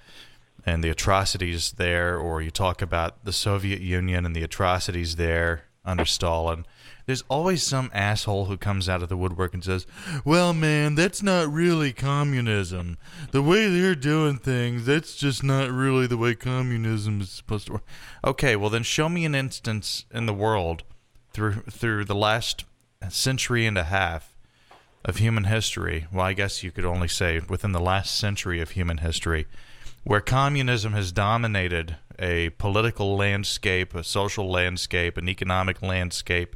and the atrocities there, or you talk about the Soviet Union and the atrocities there under Stalin, there's always some asshole who comes out of the woodwork and says, Well, man, that's not really communism. The way they're doing things, that's just not really the way communism is supposed to work. Okay, well, then show me an instance in the world through through the last century and a half of human history, well, I guess you could only say within the last century of human history, where communism has dominated a political landscape, a social landscape, an economic landscape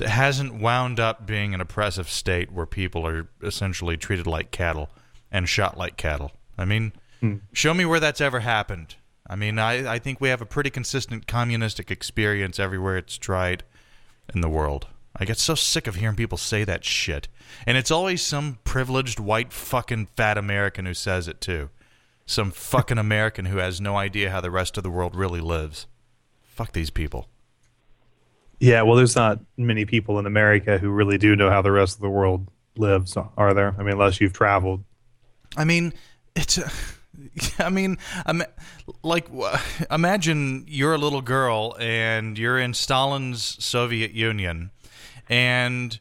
that hasn't wound up being an oppressive state where people are essentially treated like cattle and shot like cattle. I mean, hmm. show me where that's ever happened. I mean, I, I think we have a pretty consistent communistic experience everywhere it's tried in the world. I get so sick of hearing people say that shit. And it's always some privileged white fucking fat American who says it too. Some fucking American who has no idea how the rest of the world really lives. Fuck these people. Yeah, well, there's not many people in America who really do know how the rest of the world lives, are there? I mean, unless you've traveled. I mean, it's. Uh, a, I mean, I'm, like, imagine you're a little girl and you're in Stalin's Soviet Union, and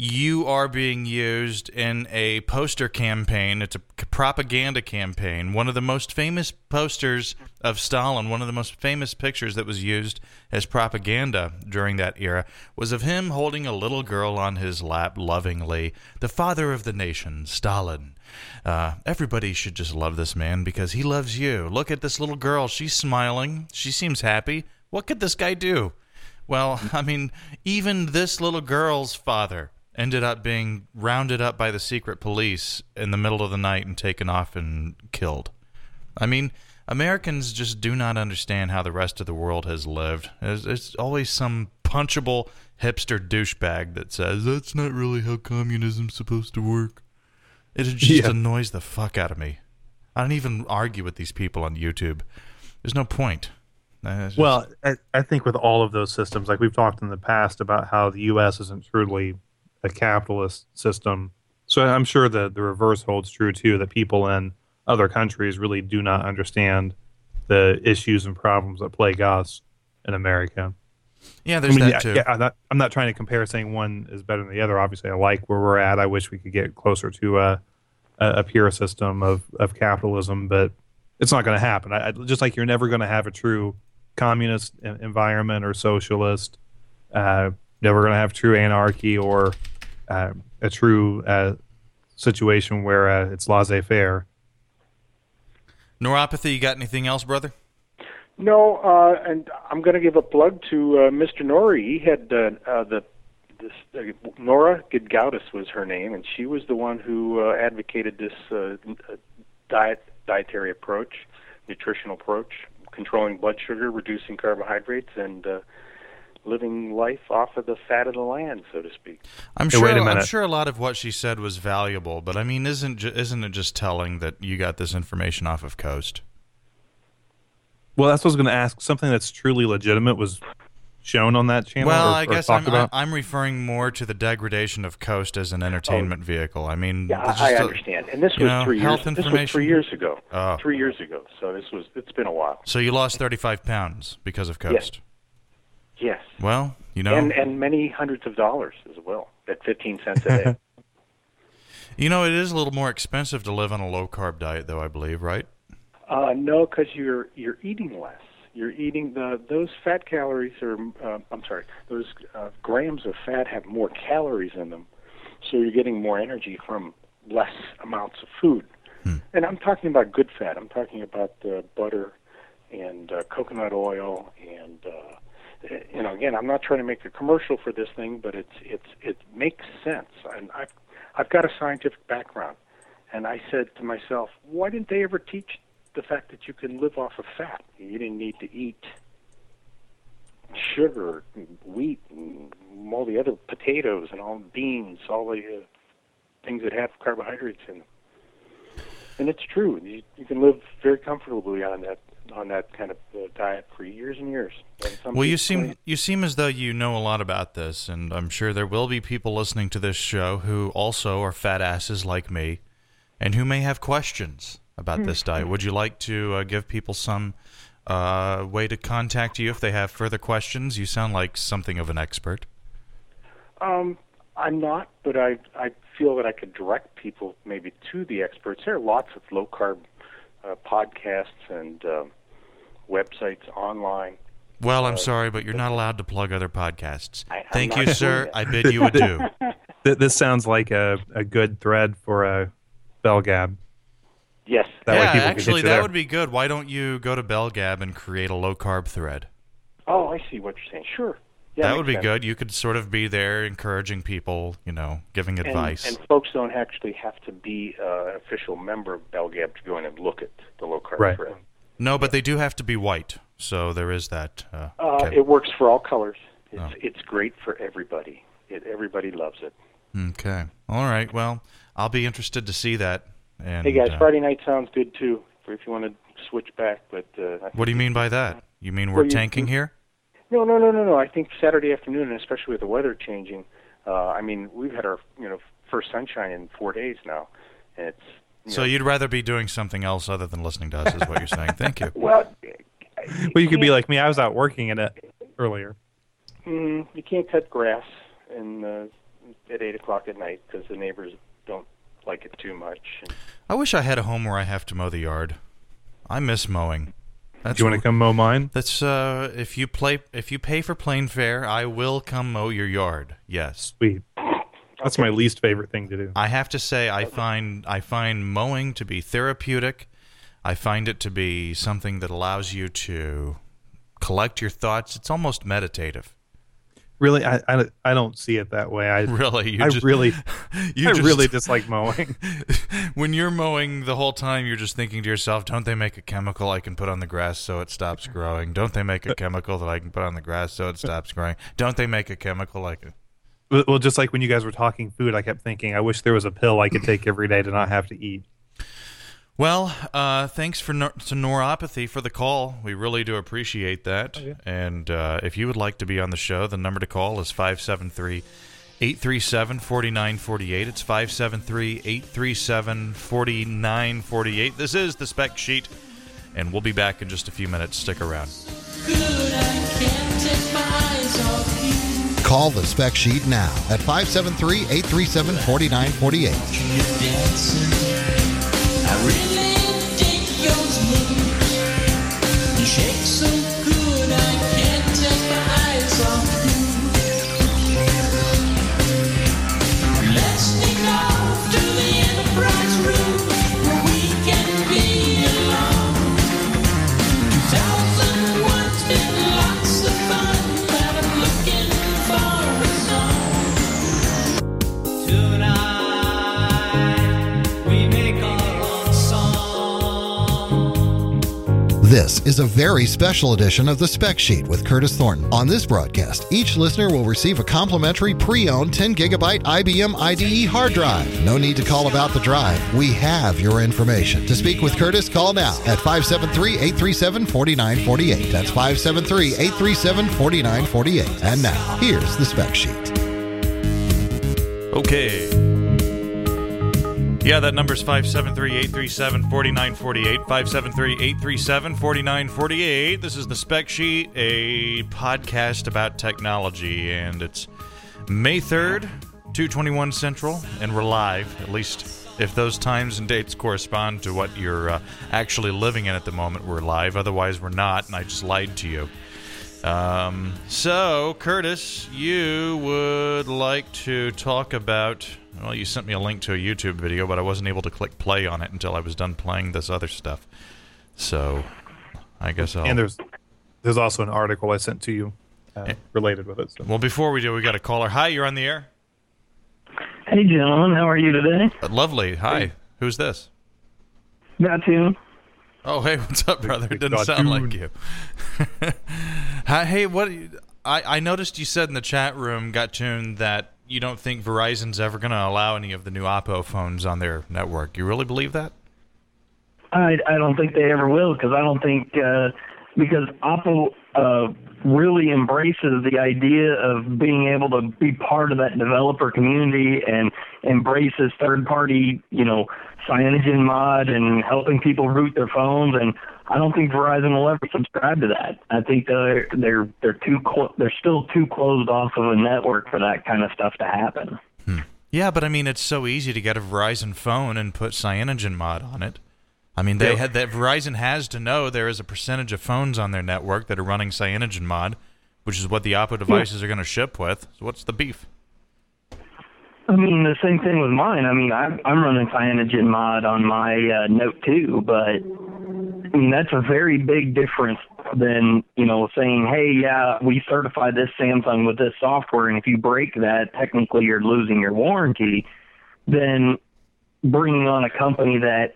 you are being used in a poster campaign. It's a propaganda campaign. One of the most famous posters of Stalin, one of the most famous pictures that was used as propaganda during that era, was of him holding a little girl on his lap lovingly. The father of the nation, Stalin. Uh, everybody should just love this man because he loves you. Look at this little girl. She's smiling. She seems happy. What could this guy do? Well, I mean, even this little girl's father ended up being rounded up by the secret police in the middle of the night and taken off and killed. I mean, Americans just do not understand how the rest of the world has lived. There's, there's always some punchable hipster douchebag that says that's not really how communism's supposed to work. It just Yeah. annoys the fuck out of me. I don't even argue with these people on YouTube. There's no point. Uh, just- Well, I, I think with all of those systems, like we've talked in the past about how the U.S. isn't truly a capitalist system. So I'm sure that the reverse holds true too. That people in other countries really do not understand the issues and problems that plague us in America. yeah, I there's mean, that yeah, too. yeah, I'm not, I'm not trying to compare saying one is better than the other. Obviously, I like where we're at. I wish we could get closer to a, a, pure system of, of capitalism, but it's not going to happen. I, I, just like you're never going to have a true communist environment or socialist, uh, never going to have true anarchy or uh, a true uh, situation where uh, it's laissez faire. Neuropathy, you got anything else, brother? No, uh, and I'm going to give a plug to uh, Mr. Noory. He had uh, uh, the this uh, Nora Gedgaudas was her name, and she was the one who uh, advocated this uh, diet dietary approach, nutritional approach, controlling blood sugar, reducing carbohydrates, and uh, living life off of the fat of the land, so to speak. I'm Hey, sure. wait a I'm sure a lot of what she said was valuable, but I mean, isn't isn't it just telling that you got this information off of Coast? Well, that's what I was going to ask. Something that's truly legitimate was shown on that channel. Well, or, I guess I'm, about? I'm referring more to the degradation of Coast as an entertainment oh. vehicle. I mean, Yeah, it's I, I just a- understand. And this was know, three health years. This was three years ago. Oh. Three years ago. So this was. It's been a while. So you lost 35 pounds because of Coast. Yes. Well, you know, And and many hundreds of dollars as well at 15 cents a day. you know, it is a little more expensive to live on a low carb diet, though. I believe, right? Uh, no, because you're you're eating less. You're eating the those fat calories are. Uh, I'm sorry, those uh, grams of fat have more calories in them, so you're getting more energy from less amounts of food. And I'm talking about good fat. I'm talking about uh, butter and uh, coconut oil and. Uh, you know, again, I'm not trying to make a commercial for this thing, but it's it's it makes sense. And I've I've got a scientific background, and I said to myself, why didn't they ever teach the fact that you can live off of fat. You didn't need to eat sugar, wheat, and all the other potatoes and all beans, all the uh, things that have carbohydrates in them. And it's true. You, you can live very comfortably on that on that kind of uh, diet for years and years. And Well, you seem you seem as though you know a lot about this, and I'm sure there will be people listening to this show who also are fat asses like me, and who may have questions about this diet. Would you like to uh, give people some uh, way to contact you if they have further questions? You sound like something of an expert. Um, I'm not, but I I feel that I could direct people maybe to the experts. There are lots of low carb uh, podcasts and um, websites online. Well, I'm sorry, but you're not allowed to plug other podcasts. I- Thank you, sir. I bid you adieu. This sounds like a, a good thread for a BellGab. Yes, That yeah, people actually, that there. would be good. Why don't you go to BellGab and create a low carb thread? Oh, I see what you're saying. Sure. Yeah, that would be sense. good. You could sort of be there encouraging people, you know, giving And, advice. and folks don't actually have to be uh, an official member of BellGab to go in and look at the low carb Right. thread. No, but they do have to be white. So there is that. Uh, Uh. It works for all colors. It's Oh. it's great for everybody. It, everybody loves it. okay. All right. Well, I'll be interested to see that. And, Hey guys, uh, Friday night sounds good too. For if you want to switch back, but uh, what do you mean by that? You mean we're Well, you- tanking here? No, no, no, no, no. I think Saturday afternoon, and especially with the weather changing. Uh, I mean, we've had our you know first sunshine in four days now, and it's So you'd rather be doing something else other than listening to us, is what you're saying. Thank you. well. Well, you could be like me. I was out working in it earlier. Mm, you can't cut grass in, uh, at eight o'clock at night because the neighbors don't like it too much. I wish I had a home where I have to mow the yard. I miss mowing. That's Do you want to come mow mine? That's uh, if you play, if you pay for plane fare, I will come mow your yard. Yes, Sweet. That's my least favorite thing to do. I have to say, I find I find mowing to be therapeutic. I find it to be something that allows you to collect your thoughts. It's almost meditative. Really, I, I, I don't see it that way. I Really, you I just, really you I just- really dislike mowing. when you're mowing the whole time, you're just thinking to yourself, "Don't they make a chemical I can put on the grass so it stops growing? Don't they make a chemical that I can put on the grass so it stops growing? Don't they make a chemical I can?" Well, well, just like when you guys were talking food, I kept thinking, I wish there was a pill I could take every day to not have to eat. Well, uh, thanks for nor- to Neuropathy for the call. We really do appreciate that. And uh, if you would like to be on the show, the number to call is 573 837 4948. It's 573 837 4948. This is the spec sheet, and we'll be back in just a few minutes. Stick around. Call the spec sheet now at 573 837 4948. This is a very special edition of the Spec Sheet with Curtis Thornton. On this broadcast, each listener will receive a complimentary pre-owned 10 gigabyte IBM IDE hard drive. No need to call about the drive. We have your information. To speak with Curtis, call now at 573-837-4948. That's 573-837-4948. And now, here's the Spec Sheet. Okay. Yeah, that number's 573 837 4948. 573 837 4948. This is the Spec Sheet, a podcast about technology, and it's May 3rd, 221 Central, and we're live, at least if those times and dates correspond to what you're uh, actually living in at the moment, we're live. Otherwise, we're not, and I just lied to you. Um, so, Curtis, you would like to talk about. Well, you sent me a link to a YouTube video, but I wasn't able to click play on it until I was done playing this other stuff. So, I guess I'll. And there's there's also an article I sent to you uh, related with it. So. well, before we do, we got a caller. Hi, you're on the air. Hey, gentlemen, how are you today? Uh, lovely. Hi. Who's this? Got to. Oh, hey, what's up, brother? It didn't God, sound like you. Hi- hey, what? I, I noticed you said in the chat room, got tuned, that you don't think Verizon's ever going to allow any of the new Oppo phones on their network. You really believe that? I I don't think they ever will because I don't think uh, because Oppo uh, really embraces the idea of being able to be part of that developer community and embraces third party you know CyanogenMod and helping people root their phones and I don't think Verizon will ever subscribe to that. I think they're they're they're too clo- they're still too closed off of a network for that kind of stuff to happen. Hmm. Yeah, but I mean, it's so easy to get a Verizon phone and put CyanogenMod on it. I mean, they Yeah. had that Verizon has to know there is a percentage of phones on their network that are running CyanogenMod, which is what the Oppo devices are going to ship with. So what's the beef? I mean, the same thing with mine. I mean, I'm, I'm running CyanogenMod on my uh, Note 2, but I mean, that's a very big difference than, you know, saying, hey, yeah, we certify this Samsung with this software, and if you break that, technically you're losing your warranty, then bringing on a company that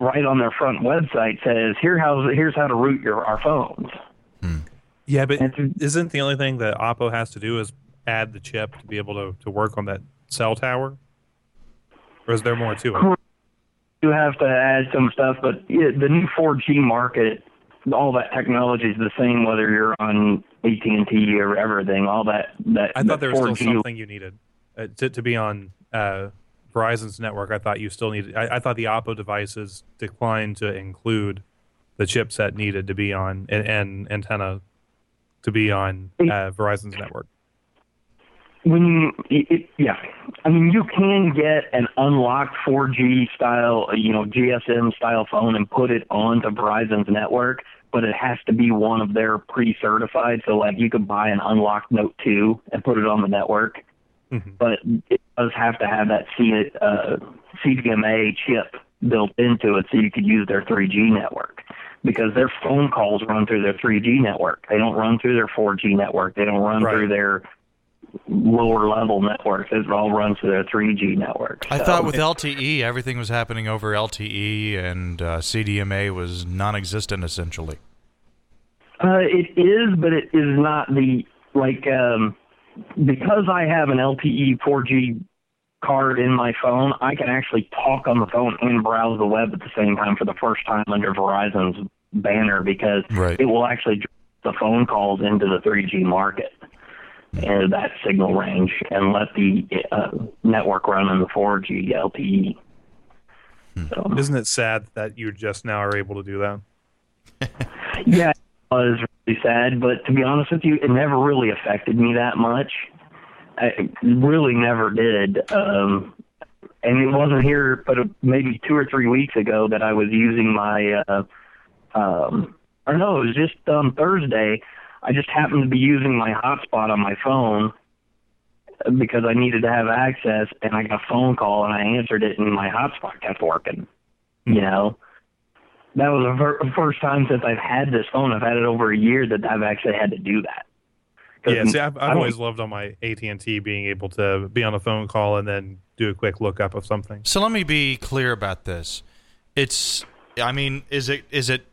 right on their front website says, Here how, here's how to root your our phones. Yeah, but And- isn't the only thing that Oppo has to do is add the chip to be able to, to work on that cell tower? Or is there more to it? you have to add some stuff, but yeah, the new 4G market, all that technology is the same whether you're on AT and T or everything. All that that I thought that there was 4G. still something you needed uh, to, to be on uh, Verizon's network. I thought you still needed. I, I thought the Oppo devices declined to include the chipset needed to be on and, and antenna to be on uh, Verizon's network. when you it, yeah i mean you can get an unlocked 4g style you know gsm style phone and put it onto verizon's network but it has to be one of their pre-certified so like you could buy an unlocked note 2 and put it on the network Mhm. but it does have to have that C, uh, cdma chip built into it so you could use their 3g network because their phone calls run through their 3g network they don't run through their 4g network they don't run Right. through their lower level networks. It all runs through their 3G network. I thought with LTE, everything was happening over LTE, and uh, CDMA was non-existent essentially. uh, it is, but it is not the like um, because I have an LTE 4G card in my phone. I can actually talk on the phone and browse the web at the same time for the first time under Verizon's banner because Right. it will actually drop the phone calls into the 3G market. And that signal range, and let the uh, network run on the 4G LTE. So, Isn't it sad that you just now are able to do that? Yeah, it was really sad, but to be honest with you, it never really affected me that much. I really never did. Um, and it wasn't here, but maybe two or three weeks ago that I was using my, uh, um, or no, it was just on Thursday. I just happened to be using my hotspot on my phone because I needed to have access, and I got a phone call, and I answered it, and my hotspot kept working. You know, that was the ver- first time since I've had this phone. I've had it over a year that I've actually had to do that. Yeah, see, I've, I I've always loved on my AT and T being able to be on a phone call and then do a quick lookup of something. So let me be clear about this. It's, I mean, is it is it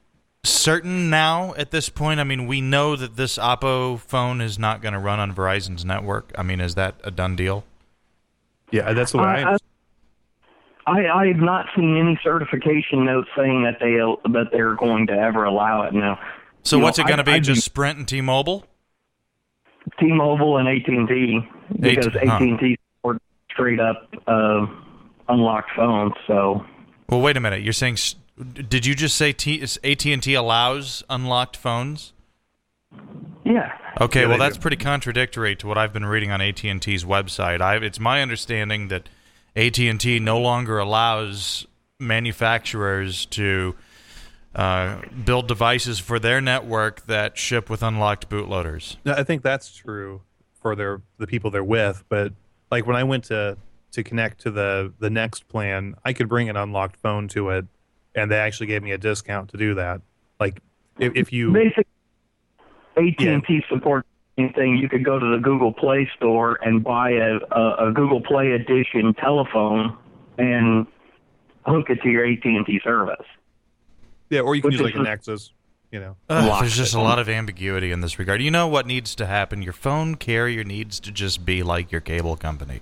certain now at this point? I mean, we know that this Oppo phone is not going to run on Verizon's network. I mean, is that a done deal? Yeah, that's the way I. I, I I I have not seen any certification notes saying that they that they're going to ever allow it now. So You know, what's it going to be? I'd Just Sprint and T-Mobile? T-Mobile and AT and T because AT- huh. AT and T support straight up uh, unlocked phones. So Well, wait a minute. You're saying? Did you just say T, AT&T allows unlocked phones? yeah, Okay, Yeah, well that's do. pretty contradictory to what I've been reading on AT&T's website. I it's my understanding that AT&T no longer allows manufacturers to uh, build devices for their network that ship with unlocked bootloaders. No, I think that's true for their the people they're with. But like when I went to to connect to the the next plan, I could bring an unlocked phone to it, and they actually gave me a discount to do that. Like if, if you basically AT and T supports anything. You could go to the Google Play Store and buy a, a, a Google Play Edition telephone and hook it to your AT and T service. Yeah, or you can Which use like is a Nexus. You know. Ugh, there's just a lot of ambiguity in this regard. You know what needs to happen? Your phone carrier needs to just be like your cable company.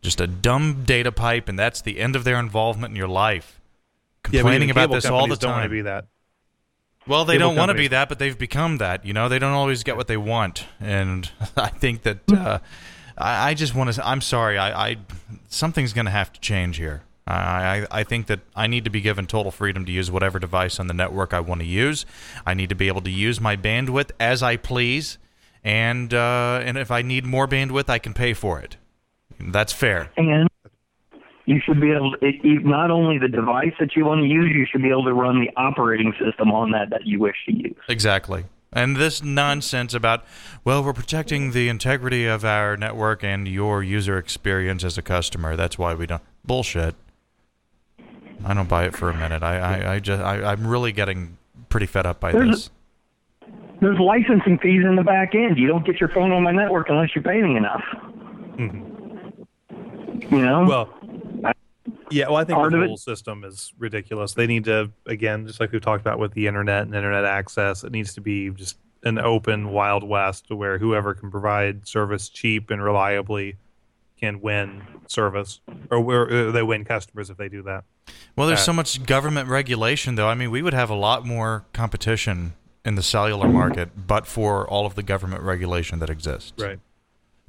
Just a dumb data pipe, and that's the end of their involvement in your life. Yeah, Complaining even about cable this all the companies Don't want to be that. Well, they don't want to be that, but they've become that. You know, they don't always get what they want, and I think that uh, I, I just want to. I'm sorry. I, I something's going to have to change here. I, I I think that I need to be given total freedom to use whatever device on the network I want to use. I need to be able to use my bandwidth as I please, and uh, and if I need more bandwidth, I can pay for it. That's fair. And you should be able to, it, it- not only the device that you want to use, you should be able to run the operating system on that that you wish to use. Exactly. And this nonsense about, well, we're protecting the integrity of our network and your user experience as a customer. That's why we don't. Bullshit. I don't buy it for a minute. I, I, I just, I, I'm really getting pretty fed up by There's this. There's licensing fees in the back end. You don't get your phone on my network unless you're paying enough. Hmm. You know? Well, yeah. Well, I think Part the of it- whole system is ridiculous. They need to, again, just like we've talked about with the internet and internet access, it needs to be just an open wild west where whoever can provide service cheap and reliably can win service, or where uh, they win customers if they do that. Well, there's Uh, so much government regulation, though. I mean, we would have a lot more competition in the cellular market, but for all of the government regulation that exists. Right.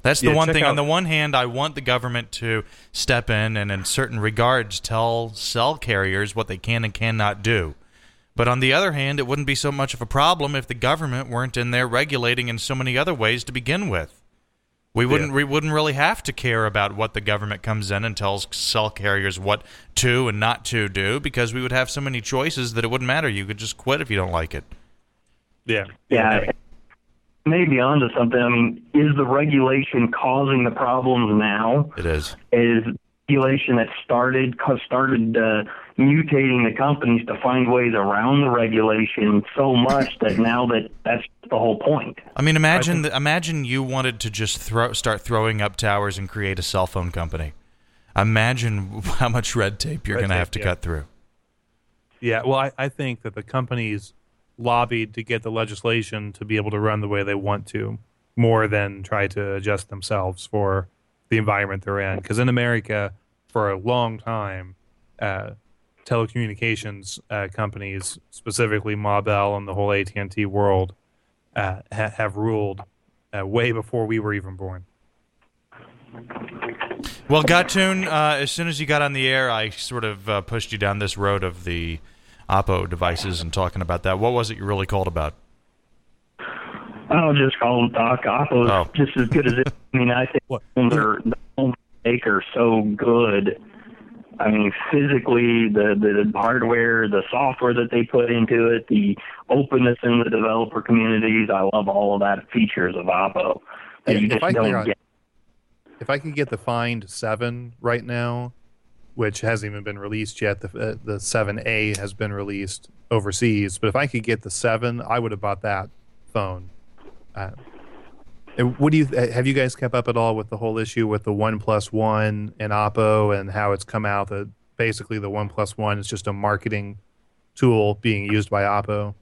That's the Yeah, one thing. out- On the one hand, I want the government to step in and, in certain regards, tell cell carriers what they can and cannot do. But on the other hand, it wouldn't be so much of a problem if the government weren't in there regulating in so many other ways to begin with. We wouldn't. We wouldn't really have to care about what the government comes in and tells cell carriers what to and not to do because we would have so many choices that it wouldn't matter. You could just quit if you don't like it. Yeah. yeah. Maybe onto something. I mean, is the regulation causing the problems now? It is. Is regulation that started started uh, mutating the companies to find ways around the regulation so much that now that that's the whole point. I mean, imagine th- imagine you wanted to just throw start throwing up towers and create a cell phone company. Imagine how much red tape you're going to have to yeah. cut through. Yeah, well, I, I think that the companies lobbied to get the legislation to be able to run the way they want to, more than try to adjust themselves for the environment they're in. Because in America, for a long time, uh, telecommunications uh, companies, specifically Ma Bell and the whole AT and T world, uh, ha- have ruled uh, way before we were even born. Well, Gatoon, uh, as soon as you got on the air, I sort of uh, pushed you down this road of the Oppo devices and talking about that. What was it you really called about? I'll just call them Doc Oppo's Oh. just as good as it. I mean, I think What? they're the phones they make are so good. I mean, physically, the, the the hardware, the software that they put into it, the openness in the developer communities. I love all of that features of Oppo that Yeah, you if just I don't figure out- get. if I could get the Find Seven right now, which hasn't even been released yet, the uh, the Seven A has been released overseas. But if I could get the Seven, I would have bought that phone. Uh, and what do you uh, have? You guys kept up at all with the whole issue with the One Plus One and Oppo and how it's come out that basically the One Plus One is just a marketing tool being used by Oppo.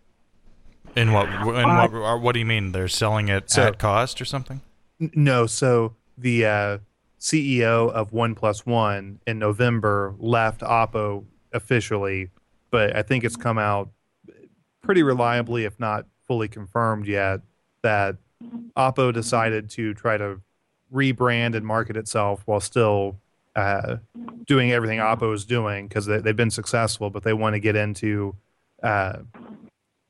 In what? In what? What do you mean? They're selling it So- at cost or something? N- No, so the uh, CEO of One Plus One in November left Oppo officially, but I think it's come out pretty reliably, if not fully confirmed yet, that Oppo decided to try to rebrand and market itself while still uh, doing everything Oppo is doing because they, they've been successful, but they want to get into uh,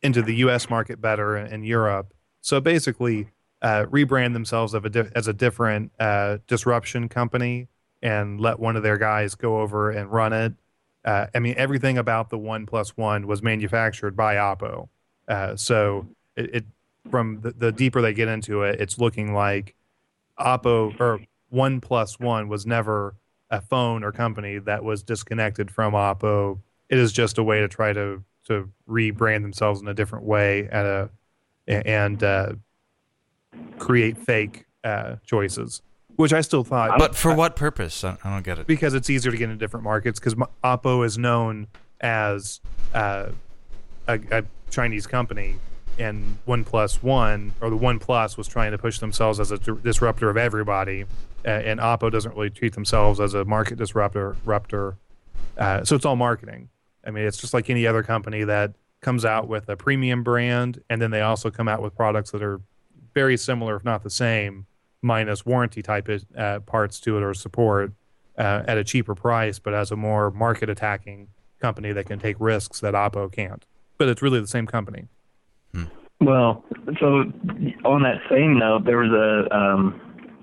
into the U.S. market better and, and Europe. So basically, uh, rebrand themselves a di- as a different uh, disruption company and let one of their guys go over and run it. Uh, I mean, everything about the One Plus One was manufactured by Oppo. Uh, so it, it from the, the deeper they get into it, it's looking like Oppo or One Plus One was never a phone or company that was disconnected from Oppo. It is just a way to try to to rebrand themselves in a different way at a and uh, create fake uh, choices, which I still thought. But for what purpose? I, I don't get it. because it's easier to get into different markets because Oppo is known as uh, a, a Chinese company, and One Plus One or the One Plus was trying to push themselves as a disruptor of everybody, uh, and Oppo doesn't really treat themselves as a market disruptor. Disruptor, uh, so it's all marketing. I mean, it's just like any other company that comes out with a premium brand, and then they also come out with products that are very similar, if not the same, minus warranty type uh, parts to it or support uh, at a cheaper price, but as a more market attacking company that can take risks that Oppo can't. But it's really the same company. Well, so on that same note, there was a um,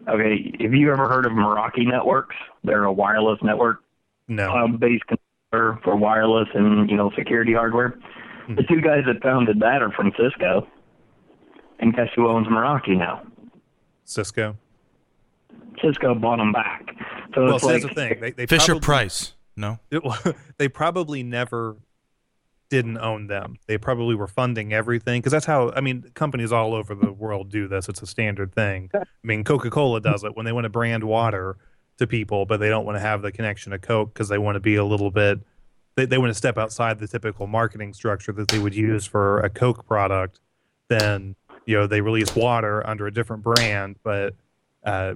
okay. Have you ever heard of Meraki Networks? They're a wireless network, No. cloud-based controller for wireless and you know security hardware. The two guys that founded that are from Cisco, and guess who owns Meraki now? Cisco. Cisco bought them back. So Well, it's so like that's the thing. They, they Fisher probably, Price. No. it- they probably never didn't own them. They probably were funding everything because that's how I mean companies all over the world do this. It's a standard thing. I mean Coca-Cola does it when they want to brand water to people, but they don't want to have the connection to Coke because they want to be a little bit they, they want to step outside the typical marketing structure that they would use for a Coke product. Then you know they release water under a different brand, but uh,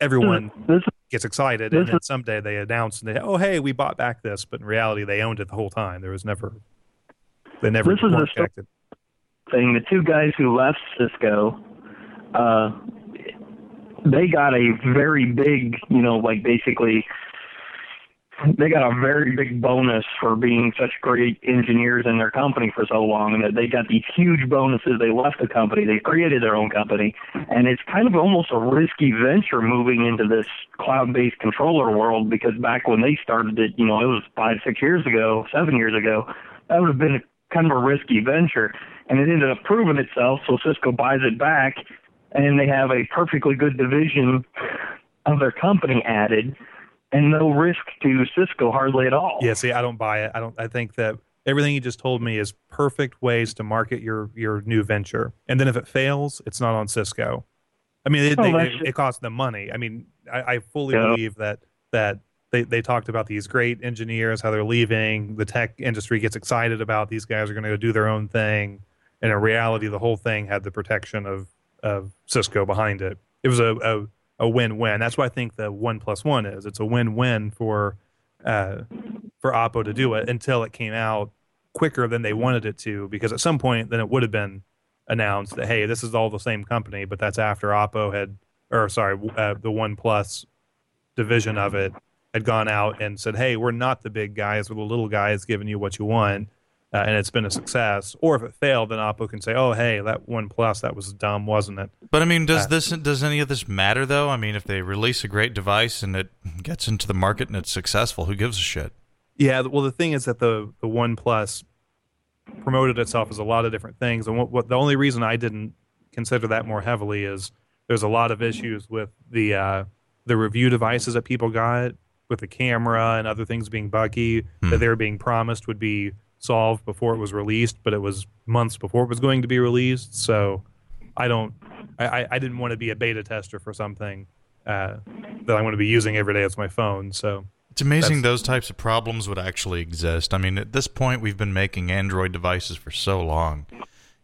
everyone this gets excited, and then someday they announce and they, oh hey, we bought back this, but in reality they owned it the whole time. There was never they never This a- connected. thing, the two guys who left Cisco, uh, they got a very big, you know, like basically, they got a very big bonus for being such great engineers in their company for so long, and that they got these huge bonuses. They left the company, they created their own company, and it's kind of almost a risky venture moving into this cloud-based controller world because back when they started it, you know, it was five, six years ago, seven years ago, that would have been a, kind of a risky venture, and it ended up proving itself. So Cisco buys it back, and they have a perfectly good division of their company added, and no risk to Cisco hardly at all. Yeah, see, I don't buy it. I don't. I think that everything you just told me is perfect ways to market your your new venture, and then if it fails, it's not on Cisco. I mean, it, Oh, they, it, it costs them money. I mean, I, I fully Yeah. believe that that they, they talked about these great engineers, how they're leaving. The tech industry gets excited about these guys are going to go do their own thing, and in reality, the whole thing had the protection of of Cisco behind it. It was a, a a win-win. That's what I think the one plus one is. It's a win-win for uh, for Oppo to do it until it came out quicker than they wanted it to. Because at some point, then it would have been announced that hey, this is all the same company, but that's after Oppo had, or sorry, uh, the One Plus division of it had gone out and said, hey, we're not the big guys, we're the little guys giving you what you want. Uh, and it's been a success. Or if it failed, then Oppo can say, "Oh, hey, that One Plus, that was dumb, wasn't it?" But I mean, does Uh, this does any of this matter though? I mean, if they release a great device and it gets into the market and it's successful, who gives a shit? Yeah, well, the thing is that the the One Plus promoted itself as a lot of different things, and what, what the only reason I didn't consider that more heavily is there's a lot of issues with the uh, the review devices that people got with the camera and other things being buggy that they were being promised would be solved before it was released, but it was months before it was going to be released. So I don't, I, I- didn't want to be a beta tester for something uh, that I'm going to be using every day as my phone. So It's amazing those types of problems would actually exist. I mean, at this point, we've been making Android devices for so long.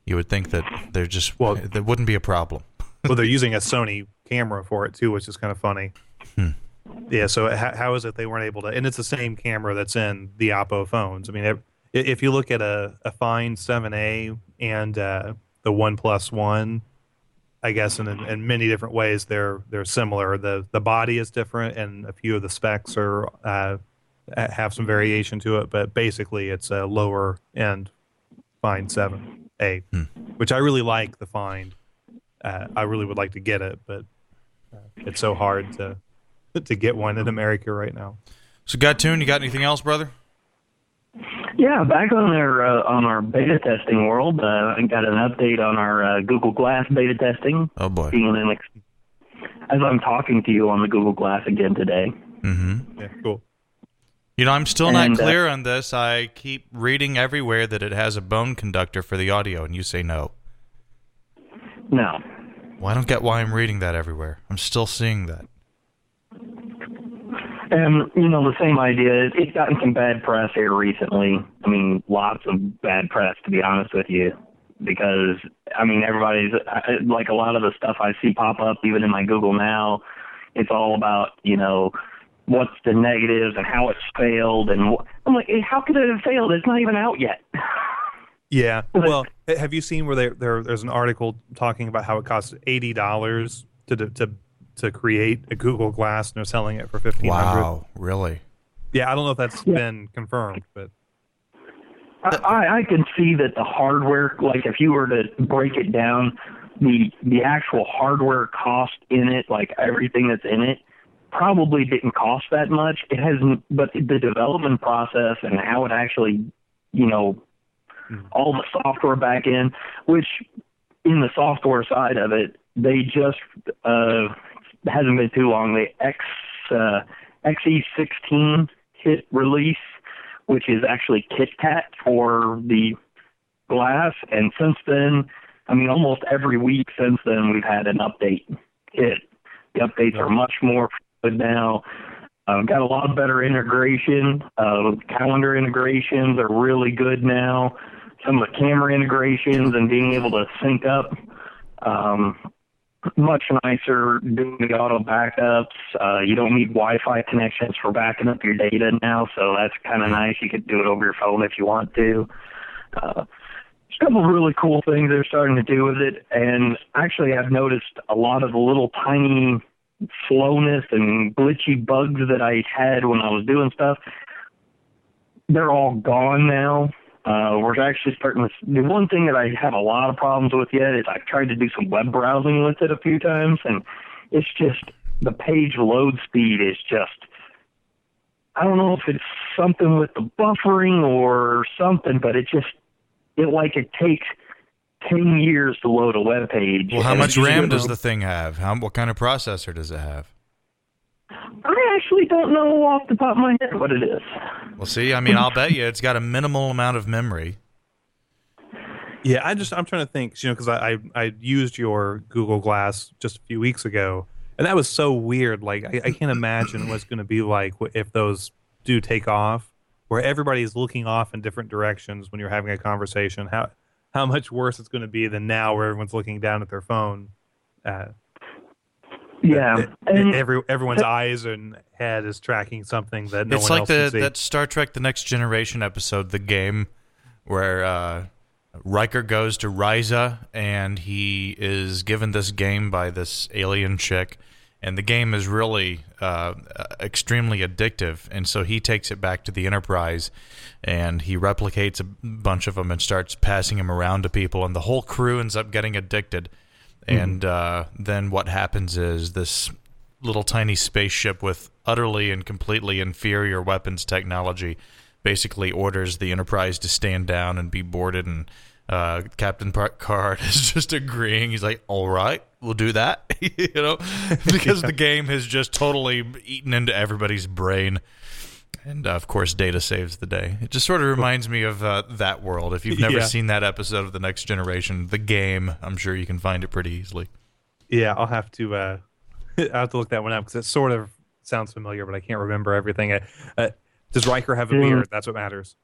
You would think that there just Well- there wouldn't be a problem. well, they're using a Sony camera for it too, which is kind of funny. Yeah. So how, how is it they weren't able to? And it's the same camera that's in the Oppo phones. I mean, if, you look at a, a Find 7A and uh, the One Plus One, I guess in, in many different ways they're they're similar. the The body is different, and a few of the specs are uh, have some variation to it. But basically, it's a lower end Find 7A, which I really like. The Find. Uh, I really would like to get it, but uh, it's so hard to to get one in America right now. So, Gattoon, you got anything else, brother? Yeah, back on our uh, on our beta testing world, uh, I got an update on our uh, Google Glass beta testing. Oh boy. Being an as I'm talking to you on the Google Glass again today. Mm-hmm. Yeah, cool. You know, I'm still And, not uh, clear on this. I keep reading everywhere that it has a bone conductor for the audio, and you say no. No, Well, I don't get why I'm reading that everywhere. I'm still seeing that. And you know, the same idea. It's gotten some bad press here recently. I mean, lots of bad press, to be honest with you, because I mean, everybody's like a lot of the stuff I see pop up, even in my Google now. It's all about you know what's the negatives and how it's failed, and wh- I'm like, hey, how could it have failed? It's not even out yet. Yeah. Well, have you seen where there, there there's an article talking about how it costs eighty dollars to to to create a Google Glass and they're selling it for fifteen hundred? Wow, really? Yeah, I don't know if that's been confirmed, but I, I I can see that the hardware, like if you were to break it down, the the actual hardware cost in it, like everything that's in it, probably didn't cost that much. It hasn't, but the development process and how it actually, you know, all the software back in, which in the software side of it, they just uh hasn't been too long. The X uh, XE16 hit release, which is actually KitKat for the glass, and since then, I mean, almost every week since then, we've had an update hit. The updates are much more good now. Uh, got a lot better integration. Uh, calendar integrations are really good now. Some of the camera integrations and being able to sync up. Um, much nicer doing the auto backups. Uh, you don't need Wi-Fi connections for backing up your data now, so that's kind of nice. You could do it over your phone if you want to. Uh, there's a couple of really cool things they're starting to do with it, and actually I've noticed a lot of the little tiny slowness and glitchy bugs that I had when I was doing stuff. They're all gone now. Uh, we're actually starting to. The one thing that I have a lot of problems with yet is I've tried to do some web browsing with it a few times, and it's just the page load speed is just. I don't know if it's something with the buffering or something, but it just it like it takes ten years to load a web page. Well, how much RAM does the thing have? How what kind of processor does it have? I actually don't know off the top of my head what it is. Well, see, I mean, I'll bet you it's got a minimal amount of memory. yeah, I just I'm trying to think, you know, because I, I I used your Google Glass just a few weeks ago, and that was so weird. Like I, I can't imagine what's going to be like if those do take off, where everybody's looking off in different directions when you're having a conversation. How how much worse it's going to be than now, where everyone's looking down at their phone. Uh, Yeah, and every everyone's eyes and head is tracking something that no it's one like else the can see. that Star Trek: The Next Generation episode, the game, where uh, Riker goes to Risa and he is given this game by this alien chick, and the game is really uh, extremely addictive, and so he takes it back to the Enterprise, and he replicates a bunch of them and starts passing them around to people, and the whole crew ends up getting addicted. And uh, then what happens is this little tiny spaceship with utterly and completely inferior weapons technology basically orders the Enterprise to stand down and be boarded. And uh, Captain Picard is just agreeing. He's like, "All right, we'll do that," you know, because the game has just totally eaten into everybody's brain. And uh, of course, Data saves the day. It just sort of reminds me of uh, that world. If you've never Yeah. seen that episode of The Next Generation, the game, I'm sure you can find it pretty easily. Yeah, I'll have to uh, I'll have to look that one up because it sort of sounds familiar, but I can't remember everything. Uh, uh, does Riker have a Mm. beard? That's what matters.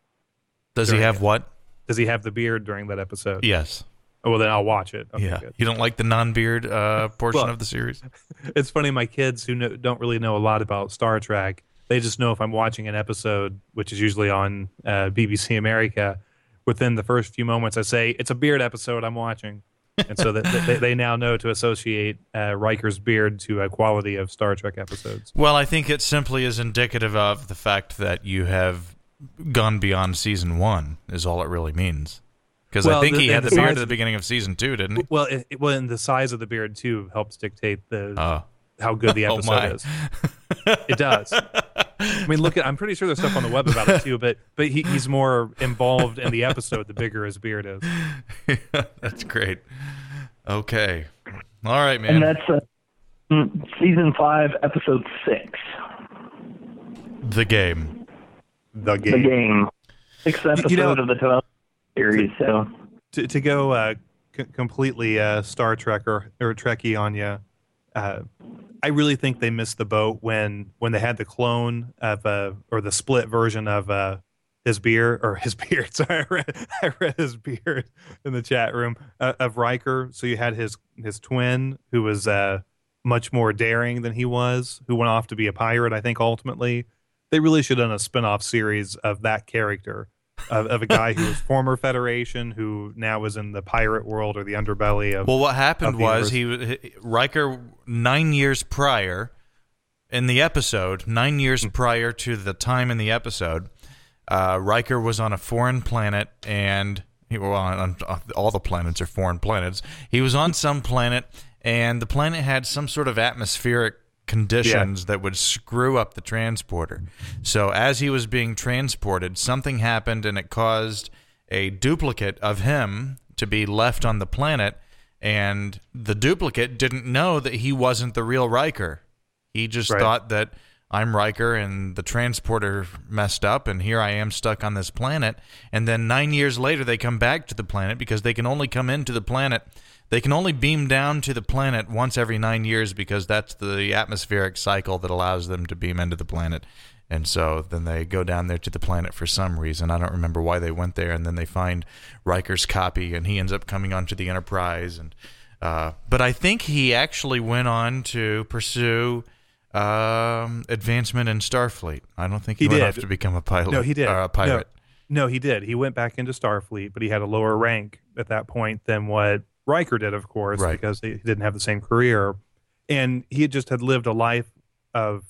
Does he have it. what? Does he have the beard during that episode? Yes. Oh, well, then I'll watch it. Okay, yeah. good. You don't like the non-beard uh, portion Well- of the series? It's funny. My kids who know, don't really know a lot about Star Trek, they just know if I'm watching an episode, which is usually on uh, BBC America. Within the first few moments, I say it's a beard episode I'm watching, and so that they, they now know to associate uh, Riker's beard to a quality of Star Trek episodes. Well, I think it simply is indicative of the fact that you have gone beyond season one. Is all it really means. Because I think the- he had the the beard size at the beginning of season two, didn't he? Well, it, it, well, and the size of the beard too helps dictate the Oh. how good the Oh, episode my. is. It does. I mean, look at. I'm pretty sure there's stuff on the web about it too, but but he, he's more involved in the episode the bigger his beard is. That's great. Okay. All right, man. and that's uh, mm, season five, episode six. the game. The game. The game, sixth episode You know- of the 12 series. So To, to go uh, c- completely uh, Star Trek or, or Trekkie on you, uh, I really think they missed the boat when when they had the clone of uh or the split version of uh his beard or his beard. Sorry, I read, I read his beard in the chat room uh, of Riker. So you had his his twin who was uh much more daring than he was, who went off to be a pirate. I think ultimately they really should have done a spin-off series of that character of, of a guy who was former Federation, who now is in the pirate world or the underbelly of. Well, what happened was universe. he Riker nine years prior in the episode, nine years Hmm. prior to the time in the episode, uh, Riker was on a foreign planet and he well, on, on, all the planets are foreign planets. He was on some planet and the planet had some sort of atmospheric conditions that would screw up the transporter. So as he was being transported, something happened and it caused a duplicate of him to be left on the planet and the duplicate didn't know that he wasn't the real Riker. He just Right. thought that I'm Riker and the transporter messed up and here I am stuck on this planet. And then nine years later, they come back to the planet because they can only come into the planet. They can only beam down to the planet once every nine years because that's the atmospheric cycle that allows them to beam into the planet. And so then they go down there to the planet for some reason. I don't remember why they went there. And then they find Riker's copy, and he ends up coming onto the Enterprise. And uh, but I think he actually went on to pursue um, advancement in Starfleet. I don't think he, He went did. off to become a pilot. No, he did. or a pirate. No, no, he did. He went back into Starfleet, but he had a lower rank at that point than what Riker did, of course, Right. because he didn't have the same career. And he just had lived a life of,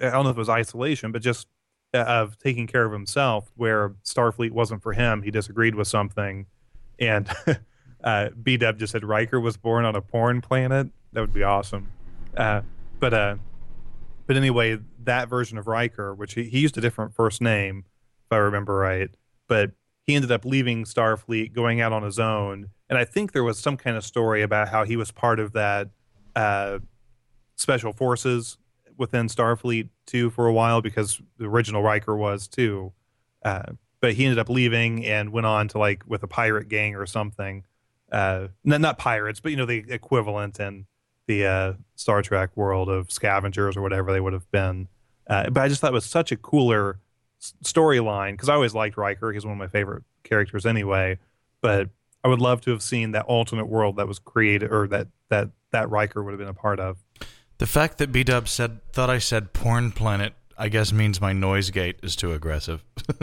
I don't know if it was isolation, but just uh, of taking care of himself, where Starfleet wasn't for him. He disagreed with something. And uh, B Dub just said Riker was born on a porn planet. That would be awesome. Uh, but uh, but anyway, that version of Riker, which he, he used a different first name, if I remember right, but he ended up leaving Starfleet, going out on his own. And I think there was some kind of story about how he was part of that uh, special forces within Starfleet too for a while because the original Riker was too. Uh, but he ended up leaving and went on to like with a pirate gang or something. Uh, not not pirates, but you know the equivalent in the uh, Star Trek world of scavengers or whatever they would have been. Uh, but I just thought it was such a cooler s- storyline because I always liked Riker. He's one of my favorite characters anyway. But I would love to have seen that alternate world that was created or that that that Riker would have been a part of. The fact that B Dub said thought I said porn planet, I guess means my noise gate is too aggressive.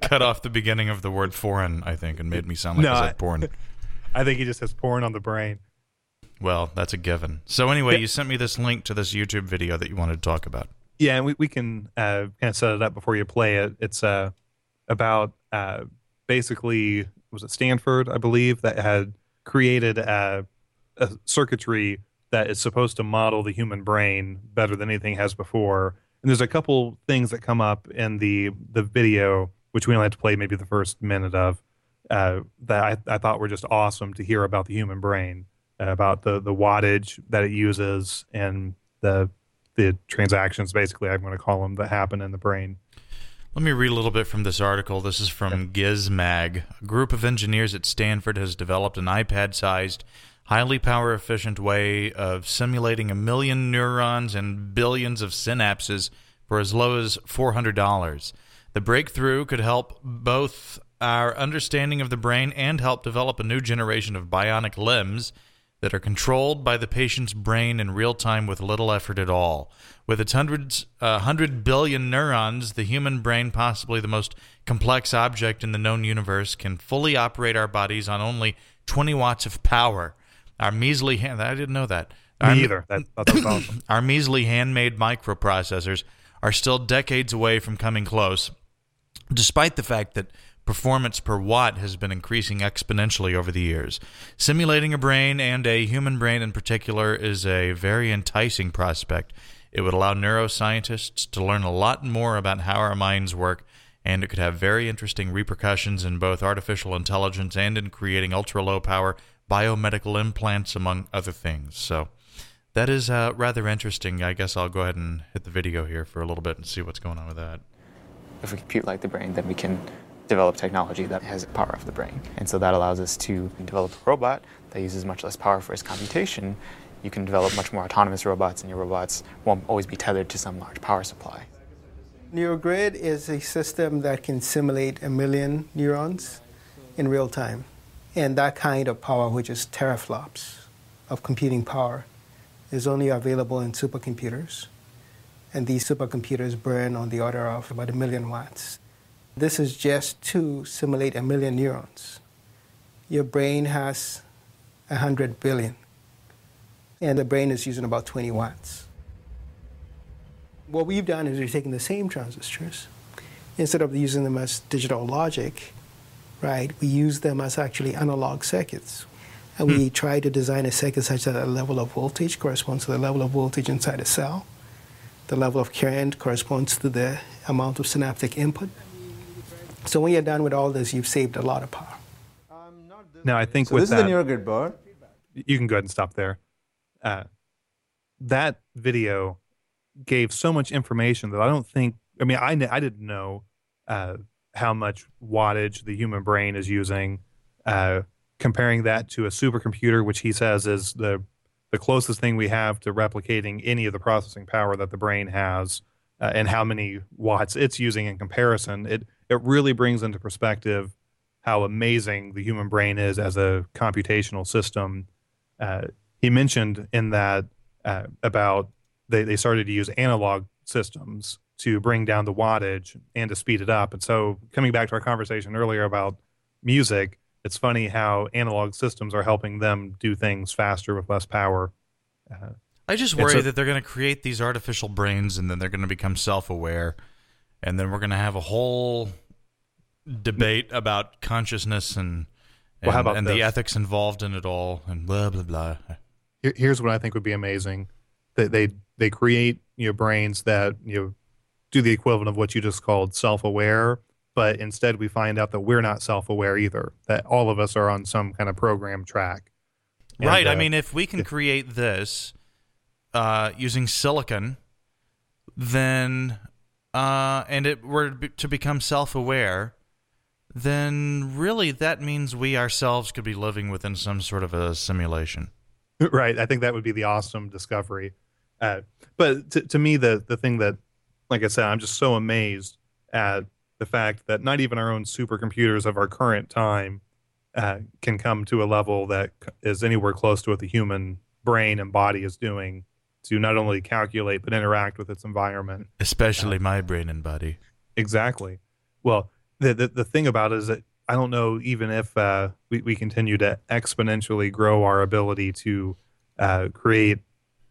Cut off the beginning of the word foreign, I think, and made me sound like No, I said porn. I think he just has porn on the brain. Well, that's a given. So anyway, Yeah. you sent me this link to this YouTube video that you wanted to talk about. Yeah, and we, we can uh, kind of set it up before you play it. It's uh, about uh, basically, was it Stanford, I believe, that had created uh, a circuitry that is supposed to model the human brain better than anything has before. And there's a couple things that come up in the the video, which we only had to play maybe the first minute of, uh, that I, I thought were just awesome to hear about the human brain, uh, about the the wattage that it uses and the the transactions, basically, I'm going to call them, that happen in the brain. Let me read a little bit from this article. This is from Gizmag. A group of engineers at Stanford has developed an iPad sized, highly power efficient way of simulating a million neurons and billions of synapses for as low as $400. The breakthrough could help both our understanding of the brain and help develop a new generation of bionic limbs that are controlled by the patient's brain in real time with little effort at all. With its hundreds, uh, hundred billion neurons, the human brain, possibly the most complex object in the known universe, can fully operate our bodies on only 20 watts of power. Our measly hand, I didn't know that. Me Our- either. That, I thought that was awesome. our measly handmade microprocessors are still decades away from coming close, despite the fact that performance per watt has been increasing exponentially over the years. Simulating a brain, and a human brain in particular, is a very enticing prospect. It would allow neuroscientists to learn a lot more about how our minds work, and it could have very interesting repercussions in both artificial intelligence and in creating ultra low power biomedical implants, among other things. So. That is uh, rather interesting. I guess I'll go ahead and hit the video here for a little bit and see what's going on with that. if we compute like the brain, then we can develop technology that has power of the brain. And so that allows us to develop a robot that uses much less power for its computation you can develop much more autonomous robots, and your robots won't always be tethered to some large power supply. NeuroGrid is a system that can simulate a million neurons in real time. And that kind of power, which is teraflops of computing power, is only available in supercomputers. And these supercomputers burn on the order of about a million watts. This is just to simulate a million neurons. Your brain has 100 billion, and the brain is using about 20 watts. What we've done is we've taken the same transistors, instead of using them as digital logic, right, we use them as actually analog circuits. And we hmm. try to design a circuit such that the level of voltage corresponds to the level of voltage inside a cell. The level of current corresponds to the amount of synaptic input. So when you're done with all this, you've saved a lot of power. Now, I think So with this that, is the NeuroGrid board. you can go ahead and stop there. Uh, that video gave so much information that I don't think. I mean, I kn- I didn't know uh, how much wattage the human brain is using. Uh, comparing that to a supercomputer, which he says is the the closest thing we have to replicating any of the processing power that the brain has, uh, and how many watts it's using in comparison, it it really brings into perspective how amazing the human brain is as a computational system. Uh, he mentioned in that uh, about they, they started to use analog systems to bring down the wattage and to speed it up. And so, coming back to our conversation earlier about music, it's funny how analog systems are helping them do things faster with less power. Uh, I just worry so- that they're going to create these artificial brains and then they're going to become self aware. And then we're going to have a whole debate about consciousness and, and, Well, and the ethics involved in it all and blah, blah, blah. Here's what I think would be amazing: that they they create you know brains that you know do the equivalent of what you just called self-aware, but instead we find out that we're not self-aware either. That all of us are on some kind of program track. And, right. I uh, mean, if we can create this uh, using silicon, then uh, and it were to become self-aware, then really that means we ourselves could be living within some sort of a simulation. right. I think that would be the awesome discovery. Uh, but to, to me, the the thing that, like I said, I'm just so amazed at the fact that not even our own supercomputers of our current time uh, can come to a level that is anywhere close to what the human brain and body is doing to not only calculate but interact with its environment. Especially my brain and body. Exactly. Well, the the, the thing about it is that I don't know even if uh, we, we continue to exponentially grow our ability to uh, create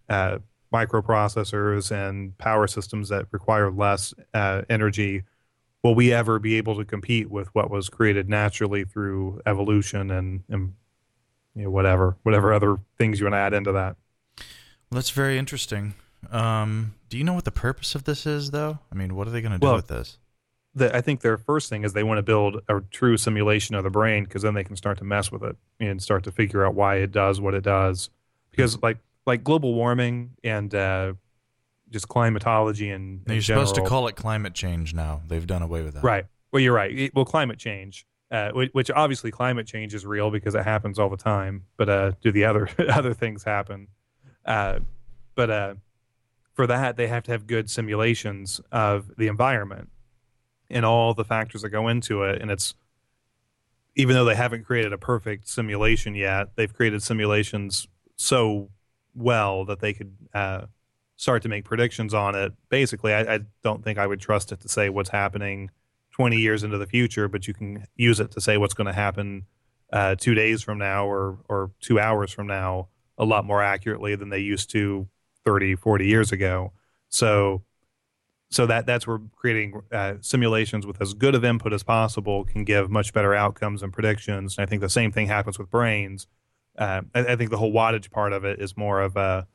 uh, microprocessors and power systems that require less uh, energy. Will we ever be able to compete with what was created naturally through evolution and, and you know, whatever whatever other things you want to add into that? That's very interesting. Um, do you know what the purpose of this is, though? I mean, what are they going to do Well, with this? the, I think their first thing is they want to build a true simulation of the brain because then they can start to mess with it and start to figure out why it does what it does. Because like like global warming and uh, just climatology and you're supposed to call it climate change now. They've done away with that. right. Well, you're right. It- well, climate change, uh, which, which obviously climate change is real because it happens all the time. But uh, do the other other things happen? Uh, but uh, for that, they have to have good simulations of the environment and all the factors that go into it. And it's even though they haven't created a perfect simulation yet, they've created simulations so well that they could uh, start to make predictions on it. Basically, I, I don't think I would trust it to say what's happening 20 years into the future, but you can use it to say what's going to happen uh, two days from now or, or two hours from now a lot more accurately than they used to 30, 40 years ago. So, so that that's where creating uh, simulations with as good of input as possible can give much better outcomes and predictions. And I think the same thing happens with brains. Uh, I, I think the whole wattage part of it is more of a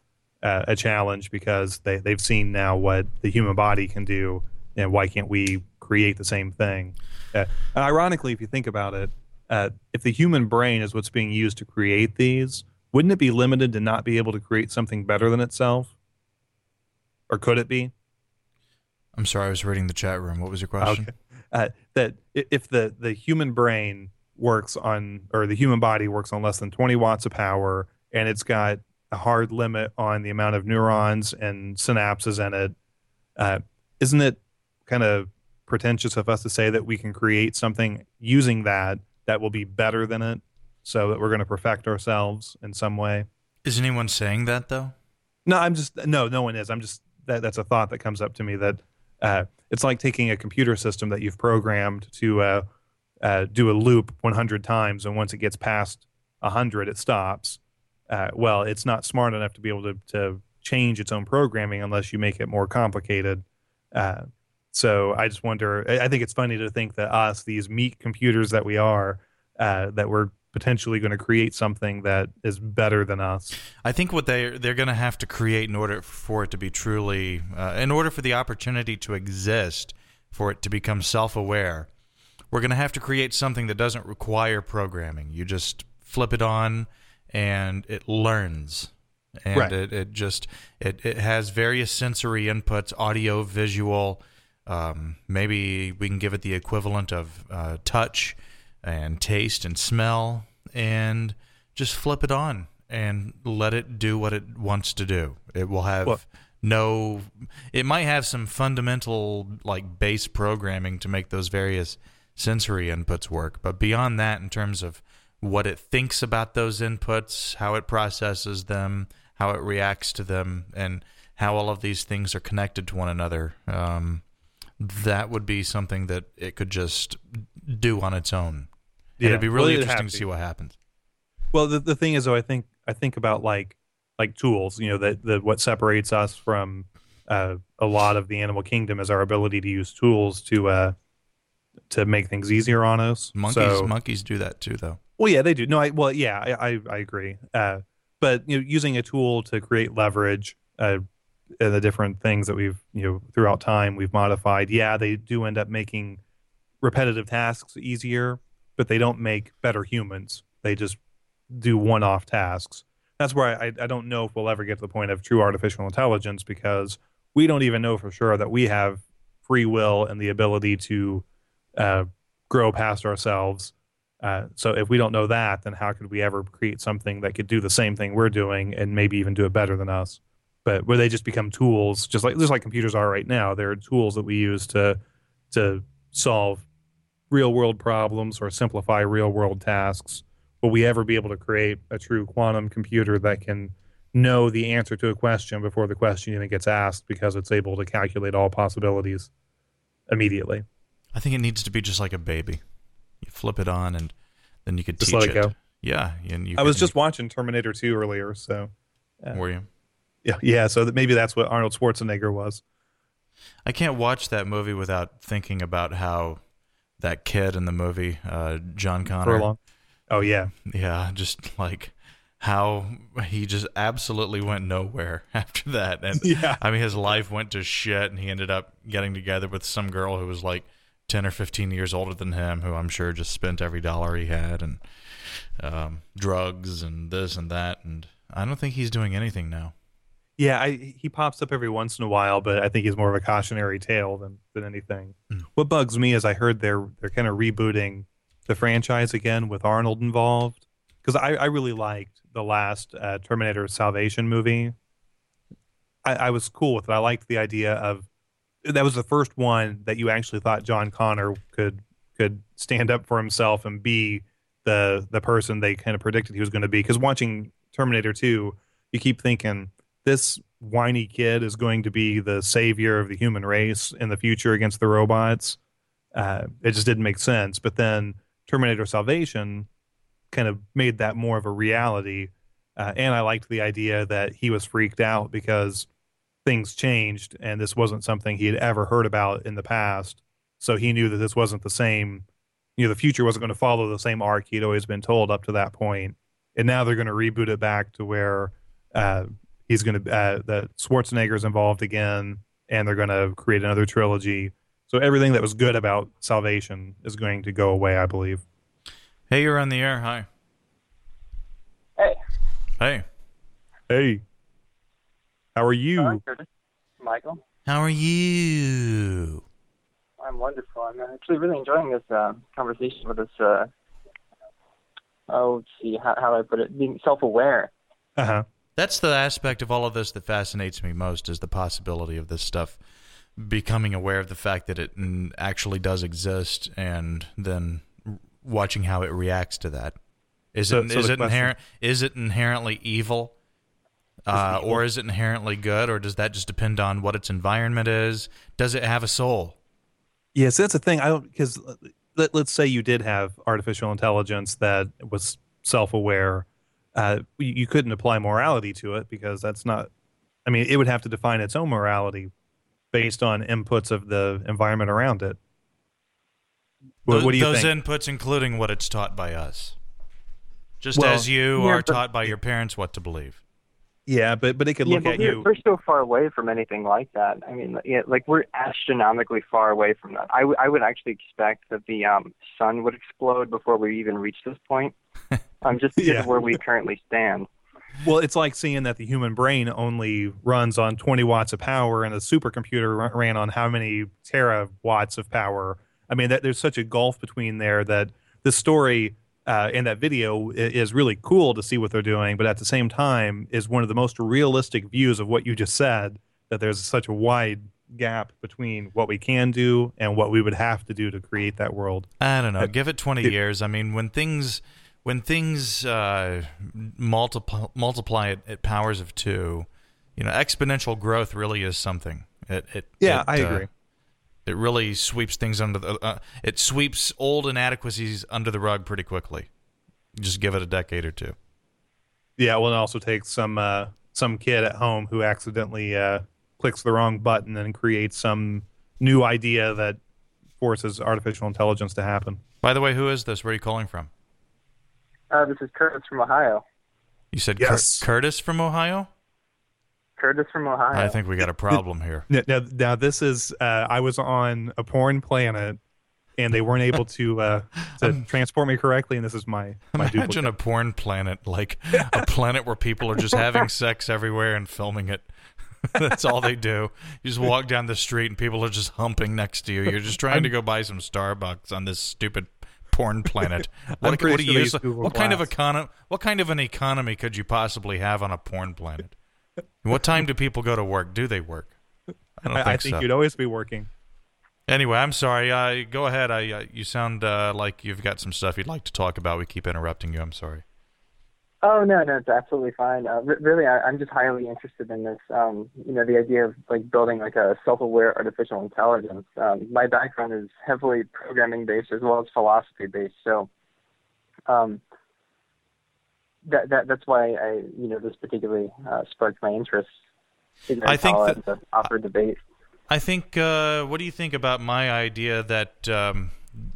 uh, a challenge because they they've seen now what the human body can do, and why can't we create the same thing? Uh, ironically, if you think about it, uh, if the human brain is what's being used to create these, wouldn't it be limited to not be able to create something better than itself? Or could it be? I'm sorry, I was reading the chat room. What was your question? Okay. Uh, that if the, the human brain works on, or the human body works on less than 20 watts of power, and it's got a hard limit on the amount of neurons and synapses in it, uh, isn't it kind of pretentious of us to say that we can create something using that that will be better than it, so that we're going to perfect ourselves in some way? Is anyone saying that though? No, I'm just no, no one is. I'm just that that's a thought that comes up to me that uh, it's like taking a computer system that you've programmed to uh, uh, do a loop 100 times, and once it gets past 100, it stops. Uh, well, it's not smart enough to be able to, to change its own programming unless you make it more complicated. Uh, so I just wonder. I think it's funny to think that us, these meat computers that we are, uh, that we're potentially going to create something that is better than us. I think what they they're going to have to create in order for it to be truly, uh, in order for the opportunity to exist, for it to become self aware, we're going to have to create something that doesn't require programming. You just flip it on, and it learns. And Right. it, it just it, it has various sensory inputs, audio, visual. Um, maybe we can give it the equivalent of uh, touch and taste and smell, and just flip it on and let it do what it wants to do. It will have Well- no. It might have some fundamental like base programming to make those various sensory inputs work, but beyond that, in terms of what it thinks about those inputs, how it processes them, how it reacts to them, and how all of these things are connected to one another. Um, that would be something that it could just do on its own. And Yeah. it'd be really it'd interesting to to. see what happens. Well, the, the thing is, though, I think I think about like like tools. You know, that the what separates us from uh, a lot of the animal kingdom is our ability to use tools to uh, to make things easier on us. Monkeys, So- monkeys do that too, though. well, yeah, they do. No, I well, yeah, I I, I agree. Uh, but you know, using a tool to create leverage, uh, and the different things that we've you know throughout time we've modified. Yeah, they do end up making repetitive tasks easier, but they don't make better humans. They just do one-off tasks. That's where I, I don't know if we'll ever get to the point of true artificial intelligence because we don't even know for sure that we have free will and the ability to uh, grow past ourselves. Uh, so if we don't know that, then how could we ever create something that could do the same thing we're doing and maybe even do it better than us? But where they just become tools, just like just like computers are right now, they're tools that we use to to solve real world problems or simplify real world tasks. Will we ever be able to create a true quantum computer that can know the answer to a question before the question even gets asked because it's able to calculate all possibilities immediately? I think it needs to be just like a baby. You flip it on, and then you could Just teach let it go. Yeah, and you I was just watching Terminator 2 earlier, so Were you? yeah, yeah. So that maybe that's what Arnold Schwarzenegger was. I can't watch that movie without thinking about how that kid in the movie, uh, John Connor. Furlong. Oh yeah, Yeah, just like how he just absolutely went nowhere after that. And Yeah. I mean, his life went to shit, and he ended up getting together with some girl who was like 10 or 15 years older than him, who I'm sure just spent every dollar he had and um, drugs and this and that. And I don't think he's doing anything now. Yeah. I, he pops up every once in a while, but I think he's more of a cautionary tale than than anything. Mm. What bugs me is I heard they're they're kind of rebooting the franchise again with Arnold involved because I, I really liked the last uh, Terminator Salvation movie. I, I was cool with it. I liked the idea of that was the first one that you actually thought John Connor could could stand up for himself and be the the person they kind of predicted he was going to be. Because watching Terminator Two, you keep thinking this whiny kid is going to be the savior of the human race in the future against the robots. Uh, it just didn't make sense. But then Terminator Salvation kind of made that more of a reality. Uh, and I liked the idea that he was freaked out because things changed and this wasn't something he had ever heard about in the past. So he knew that this wasn't the same, you know, the future wasn't going to follow the same arc he'd always been told up to that point. And now they're going to reboot it back to where uh, he's going to, uh, that Schwarzenegger's involved again and they're going to create another trilogy. So everything that was good about Salvation is going to go away, I believe. Hey, you're on the air. Hi. Hey. Hey. Hey, how are you? Hi, Michael. How are you? I'm wonderful. I'm actually really enjoying this uh, conversation with this. Uh, oh, let's see how, how I put it. Being self-aware. Uh huh. That's the aspect of all of this that fascinates me most is the possibility of this stuff becoming aware of the fact that it actually does exist and then watching how it reacts to that. Is So- it so is it inherent is it inherently evil? Uh, or is it inherently good, or does that just depend on what its environment is? Does it have a soul? Yes, that's the thing. I don't because let, let's say you did have artificial intelligence that was self-aware. Uh, you, you couldn't apply morality to it because that's not. I mean, it would have to define its own morality based on inputs of the environment around it. What, Those, what do you those think? inputs, including what it's taught by us, just Well, as you yeah, are but- taught by your parents what to believe. yeah, but but it could yeah, look but at we're, you. we're so far away from anything like that. I mean, yeah, like we're astronomically far away from that. I, w- I would actually expect that the um, sun would explode before we even reach this point. Um, just because Yeah. of where we currently stand. Well, it's like seeing that the human brain only runs on 20 watts of power and a supercomputer ran on how many terawatts of power. I mean, that, there's such a gulf between there that the story uh, in that video is really cool to see what they're doing, but at the same time is one of the most realistic views of what you just said. That there's such a wide gap between what we can do and what we would have to do to create that world. I don't know. Uh, Give it twenty it- years. I mean, when things when things uh, multiply multiply at, at powers of two, you know, exponential growth really is something. It, it Yeah, it, I uh, agree. it really sweeps things under the. Uh, it sweeps old inadequacies under the rug pretty quickly. Just give it a decade or two. Yeah, well, it also takes some uh, some kid at home who accidentally uh, clicks the wrong button and creates some new idea that forces artificial intelligence to happen. By the way, who is this? Where are you calling from? Uh, this is Curtis from Ohio. You said Cur- Curtis from Ohio. Curtis from Ohio. I think we got a problem here. Now, now, now this is uh, I was on a porn planet, and they weren't able to uh, to transport me correctly, and this is my my Imagine duplicate. a porn planet, like a planet where people are just having sex everywhere and filming it. That's all they do. You just walk down the street and people are just humping next to you. You're just trying to go buy some Starbucks on this stupid porn planet. What, what do you sure use? What kind of Glass. econo- What kind of an economy could you possibly have on a porn planet? What time do people go to work? Do they work? I don't think, I, I think so. you'd always be working. Anyway, I'm sorry. Uh, go ahead. I, uh, you sound uh, like you've got some stuff you'd like to talk about. We keep interrupting you. I'm sorry. Oh no, no, it's absolutely fine. Uh, re- really, I, I'm just highly interested in this. Um, you know, the idea of like building like a self-aware artificial intelligence. Um, my background is heavily programming based as well as philosophy based, so um, that that that's why I you know this particularly uh, sparked my interest. in I think that- to offer debate. I think. Uh, what do you think about my idea that um,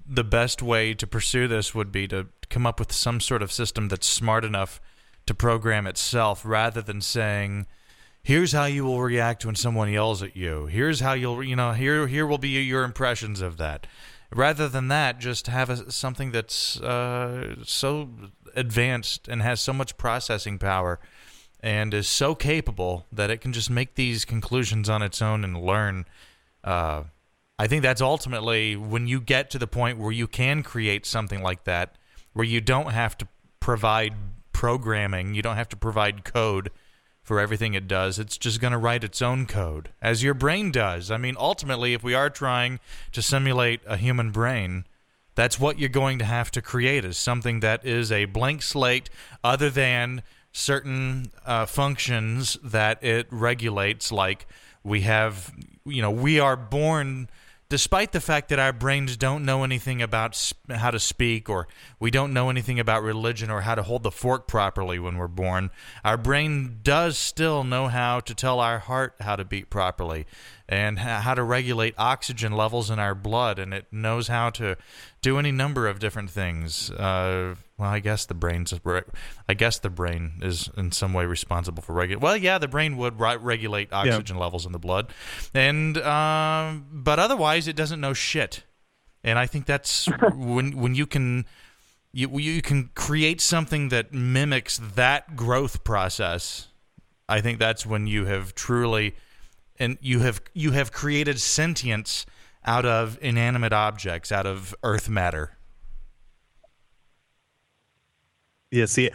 the best way to pursue this would be to come up with some sort of system that's smart enough to program itself, rather than saying, "Here's how you will react when someone yells at you. Here's how you'll, you know, here here will be your impressions of that." Rather than that, just have a, something that's uh, so advanced and has so much processing power and is so capable that it can just make these conclusions on its own and learn. Uh, I think that's ultimately when you get to the point where you can create something like that, where you don't have to provide programming, you don't have to provide code for everything it does. It's just going to write its own code, as your brain does. I mean, ultimately, if we are trying to simulate a human brain, that's what you're going to have to create is something that is a blank slate other than certain uh, functions that it regulates like we have you know we are born despite the fact that our brains don't know anything about how to speak or we don't know anything about religion or how to hold the fork properly when we're born our brain does still know how to tell our heart how to beat properly and how to regulate oxygen levels in our blood and it knows how to do any number of different things. Uh, well i guess the brain's i guess the brain is in some way responsible for regulate well yeah the brain would regulate oxygen levels in the blood. And um, but otherwise it doesn't know shit. And i think that's when when you can you you can create something that mimics that growth process i think that's when you have truly and you have you have created sentience out of inanimate objects out of earth matter Yeah, see,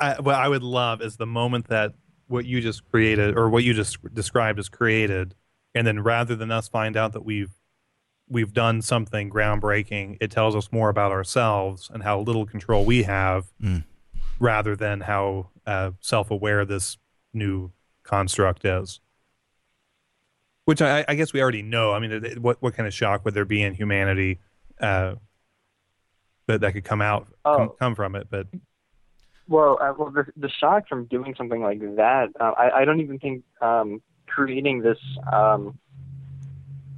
I, what I would love is the moment that what you just created or what you just described as created, and then rather than us find out that we've we've done something groundbreaking, it tells us more about ourselves and how little control we have, Mm. rather than how uh, self-aware this new construct is. Which I, I guess we already know. I mean, it- it- what what kind of shock would there be in humanity uh, that that could come out come, Oh. come from it? But Well, uh, well, the, the shock from doing something like that, uh, I, I don't even think um, creating this um,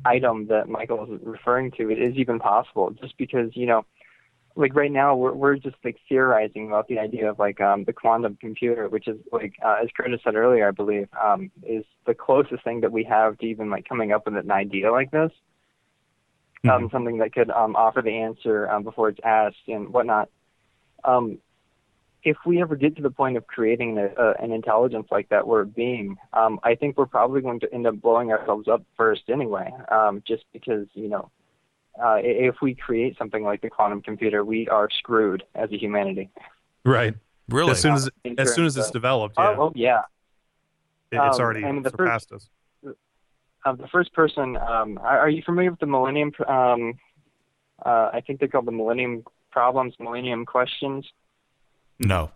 item that Michael was referring to is even possible. Just because you know, like right now, we're we're just like theorizing about the idea of like um, the quantum computer, which is like uh, as Curtis said earlier, I believe, um, is the closest thing that we have to even like coming up with an idea like this. Um, something that could um, offer the answer um, before it's asked and whatnot. Um, if we ever get to the point of creating a, a, an intelligence like that or a being, um, I think we're probably going to end up blowing ourselves up first anyway, um, just because, you know, uh, if we create something like the quantum computer, we are screwed as a humanity. right, Really? as soon as In as soon as it's of- developed, Oh, yeah, well, yeah. it- it's um, already and the first- surpassed us. Uh, the first person, um, are, are you familiar with the Millennium? Um, uh, I think they're called the Millennium Problems, Millennium Questions. No.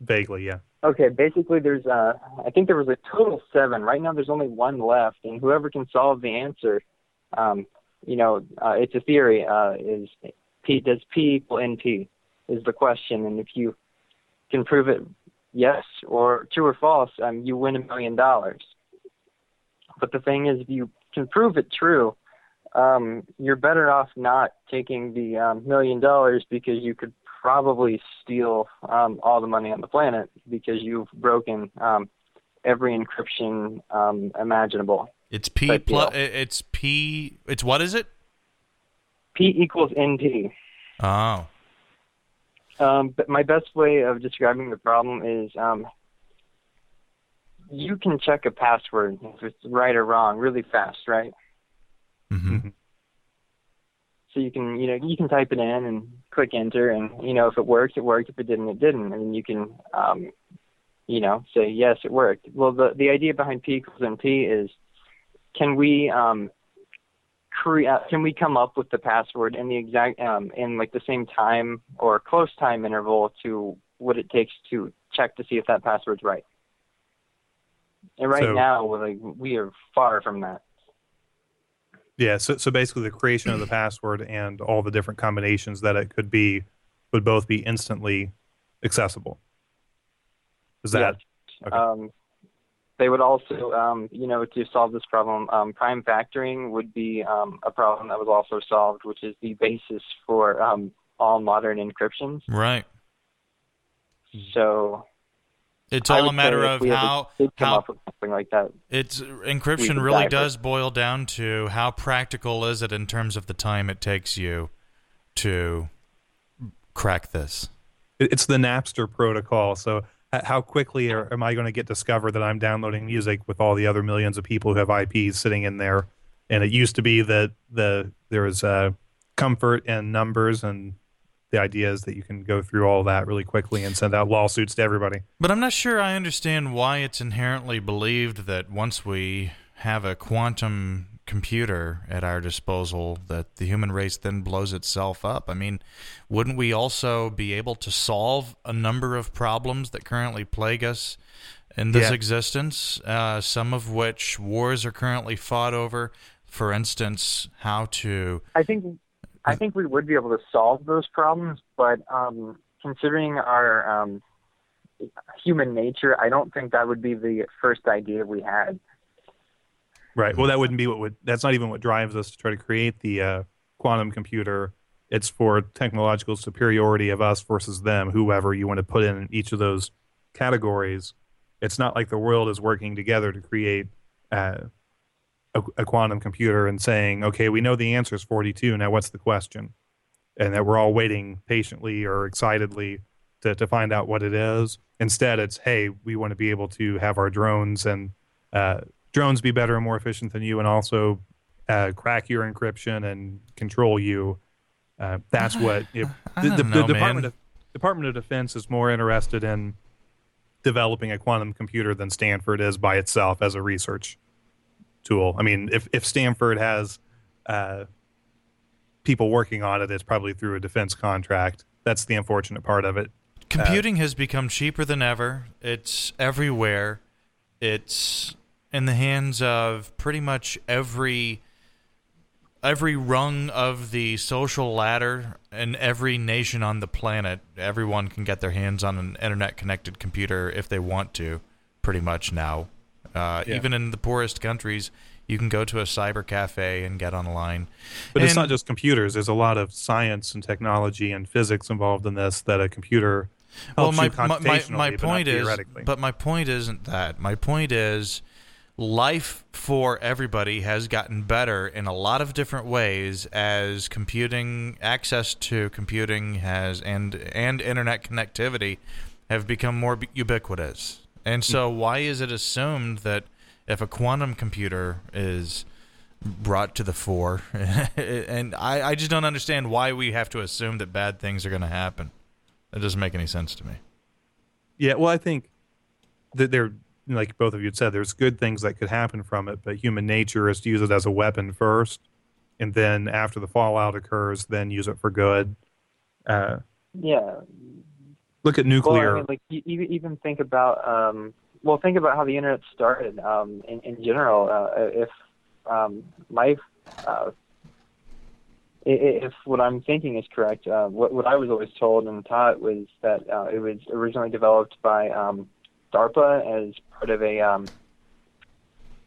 Vaguely, yeah. Okay, basically there's uh I think there was a total of seven. Right now there's only one left and whoever can solve the answer, um, you know, uh, it's a theory, uh, is P does P equal NP is the question and if you can prove it yes or true or false, um, you win a million dollars. But the thing is if you can prove it true, um, you're better off not taking the um, million dollars because you could probably steal um, all the money on the planet because you've broken um, every encryption um, imaginable. It's P plus. It's P. It's what is it? P equals NP. Oh. Um, but my best way of describing the problem is um, you can check a password if it's right or wrong really fast, right? hmm So you can, you know, you can type it in and click enter, and you know, if it works, it worked. If it didn't, it didn't, and you can, um, you know, say yes, it worked. Well, the the idea behind P equals NP is, can we um, cre- uh, can we come up with the password in the exact um, in like the same time or close time interval to what it takes to check to see if that password's right? And right So- now, like we are far from that. Yeah, so so basically, the creation of the password and all the different combinations that it could be would both be instantly accessible. Is that okay. Um, they would also, um, you know, to solve this problem, um, prime factoring would be um, a problem that was also solved, which is the basis for um, all modern encryptions. Right. So It's all a matter of how how something like that. it's encryption really dive does boil down to how practical is it in terms of the time it takes you to crack this. It's the Napster protocol. So, how quickly are, am I going to get discovered that I'm downloading music with all the other millions of people who have IPs sitting in there? And it used to be that the there was uh, comfort in numbers, and the idea is that you can go through all that really quickly and send out lawsuits to everybody. But I'm not sure I understand why it's inherently believed that once we have a quantum computer at our disposal that the human race then blows itself up. I mean, wouldn't we also be able to solve a number of problems that currently plague us in this Yeah. existence, uh, some of which wars are currently fought over? For instance, how to I think I think we would be able to solve those problems, but um, considering our um, human nature, I don't think that would be the first idea we had. Right. Well, that wouldn't be what would. That's not even what drives us to try to create the uh, quantum computer. It's for technological superiority of us versus them, whoever you want to put in each of those categories. It's not like the world is working together to create uh, a, a quantum computer and saying, okay, we know the answer is 42. Now, what's the question? And that we're all waiting patiently or excitedly to, to find out what it is. Instead, it's, hey, we want to be able to have our drones and uh, drones be better and more efficient than you and also uh, crack your encryption and control you. Uh, that's what if I the, the, don't the Department of Department of Defense is more interested in developing a quantum computer than Stanford is by itself as a research tool. I mean, if if Stanford has uh, people working on it, it's probably through a defense contract. That's the unfortunate part of it. Computing has become cheaper than ever. It's everywhere. It's in the hands of pretty much every every rung of the social ladder in every nation on the planet. Everyone can get their hands on an internet connected computer if they want to, pretty much now. Uh, Yeah. Even in the poorest countries, you can go to a cyber cafe and get online. But it's not just computers. There's a lot of science and technology and physics involved in this that a computer well my, you my, my, my point is but my point isn't that my point is life for everybody has gotten better in a lot of different ways as computing access to computing has and and internet connectivity have become more ubiquitous and so why is it assumed that if a quantum computer is brought to the fore and I, I just don't understand why we have to assume that bad things are going to happen that doesn't make any sense to me Yeah, well, I think that there, like both of you said, there's good things that could happen from it, but human nature is to use it as a weapon first, and then after the fallout occurs, then use it for good. Uh, Yeah. Look at Well, nuclear. I mean, like you, even think about um, well, think about how the internet started. Um, in, in general, uh, if um, my uh, if what I'm thinking is correct, uh, what what I was always told and taught was that uh, it was originally developed by um, DARPA as part of a um,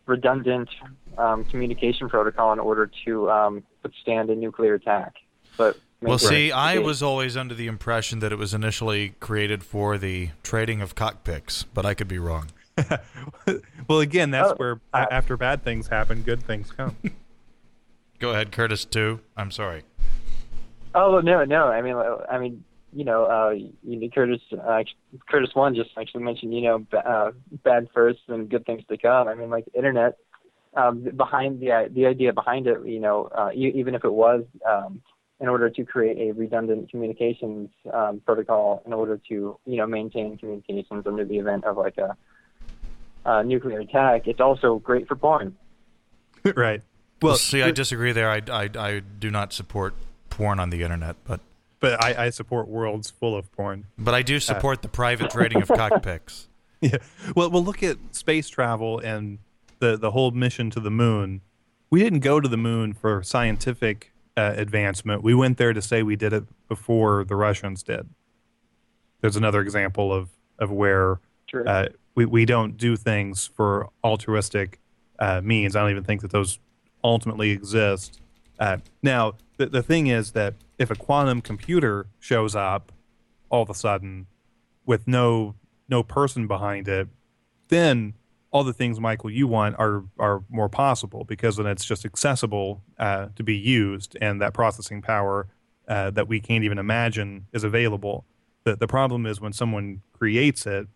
redundant um, communication protocol in order to um, withstand a nuclear attack. But Well, see, I was always under the impression that it was initially created for the trading of cockpits, but I could be wrong. well, again, that's Oh, where uh, after bad things happen, good things come. Go ahead, Curtis. Too. I'm sorry. Oh no, no. I mean, I mean, you know, uh, you know, Curtis, uh, Curtis one just actually mentioned, you know, b- uh, bad first and good things to come. I mean, like internet, um, behind the the idea behind it, you know, uh, e- even if it was um, in order to create a redundant communications um, protocol in order to, you know, maintain communications under the event of like a, a nuclear attack, it's also great for porn. right. Well, Well, see, I disagree there. I, I, I do not support porn on the internet, but but I, I support worlds full of porn. but I do support the private trading of cockpits. Yeah. Well, well, look at space travel and the the whole mission to the moon. We didn't go to the moon for scientific uh, advancement. We went there to say we did it before the Russians did. There's another example of of where uh, we we don't do things for altruistic uh, means. I don't even think that those ultimately exist. Uh, now, the the thing is that if a quantum computer shows up all of a sudden with no no person behind it, then all the things, Michael, you want are are more possible because then it's just accessible uh, to be used, and that processing power uh, that we can't even imagine is available. The the problem is when someone creates it,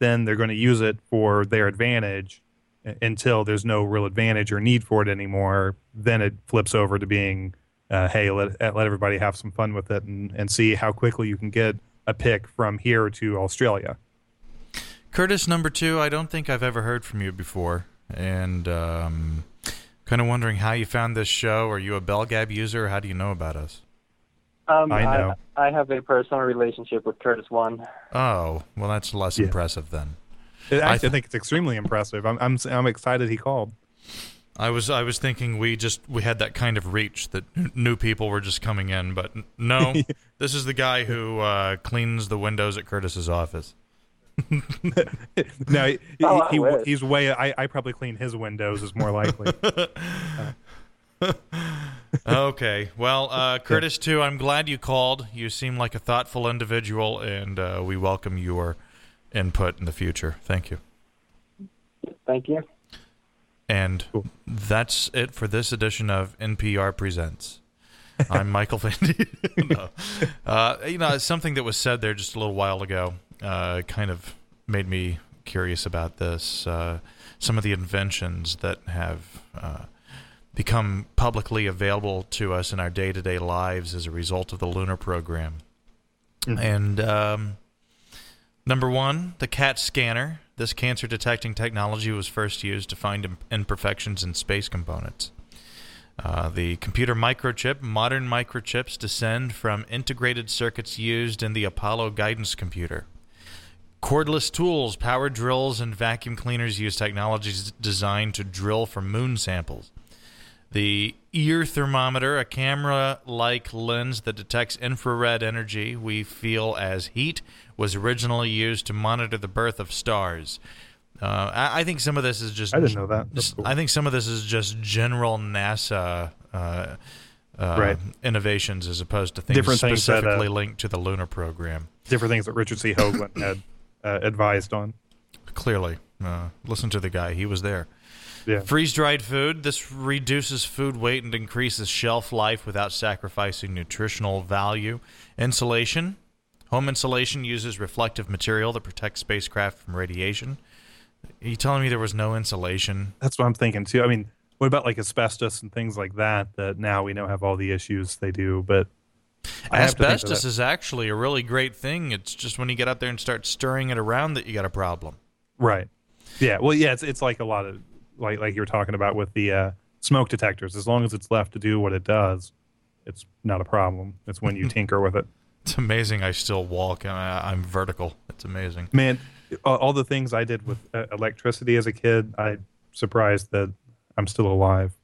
then they're going to use it for their advantage uh, until there's no real advantage or need for it anymore. Then it flips over to being, uh, hey, let let everybody have some fun with it and and see how quickly you can get a pick from here to Australia. Curtis, number two. I don't think I've ever heard from you before, and um, kind of wondering how you found this show. Are you a BellGab user? How do you know about us? Um, I know. I, have a personal relationship with Curtis One. Oh, well, that's less Yeah. impressive then. I, I I th- think it's extremely impressive. I'm, I'm I'm excited he called. I was I was thinking we just we had that kind of reach that new people were just coming in, but no, this is the guy who uh, cleans the windows at Curtis's office. no, he, Oh, I he, he's way. I, I probably clean his windows is more likely. okay, well, uh, Curtis too. I'm glad you called. You seem like a thoughtful individual, and uh, we welcome your input in the future. Thank you. Thank you. And that's it for this edition of NPR Presents. I'm Michael Vandy. no. uh, you know, something that was said there just a little while ago uh, kind of made me curious about this. Uh, some of the inventions that have uh, become publicly available to us in our day to day lives as a result of the lunar program. And um, Number one, the CAT scanner. This cancer detecting technology was first used to find imperfections in space components. Uh, the computer microchip. Modern microchips descend from integrated circuits used in the Apollo guidance computer. Cordless tools, power drills, and vacuum cleaners use technologies designed to drill for moon samples. The ear thermometer, a camera like lens that detects infrared energy we feel as heat, was originally used to monitor the birth of stars. Uh, I, I think some of this is just. I didn't know that. Just- cool. I think some of this is just general NASA uh, uh, Right. innovations as opposed to things Different things that, uh, specifically linked to the lunar program. Different things that Richard C. Hoagland had uh, advised on. Clearly, uh, listen to the guy; he was there. Yeah. Freeze dried food. This reduces food weight and increases shelf life without sacrificing nutritional value. Insulation. Home insulation uses reflective material that protects spacecraft from radiation. Are you telling me there was no insulation? That's what I'm thinking too. I mean, what about like asbestos and things like that? That now we know have all the issues they do, but I have to think that Asbestos is actually a really great thing. It's just when you get out there and start stirring it around that you got a problem. Right. Yeah. Well, yeah. It's it's like a lot of like like you were talking about with the uh, smoke detectors. As long as it's left to do what it does, it's not a problem. It's when you tinker with it. It's amazing. I still walk. and I, I'm vertical. It's amazing. Man, all, the things I did with uh, electricity as a kid, I'm surprised that I'm still alive,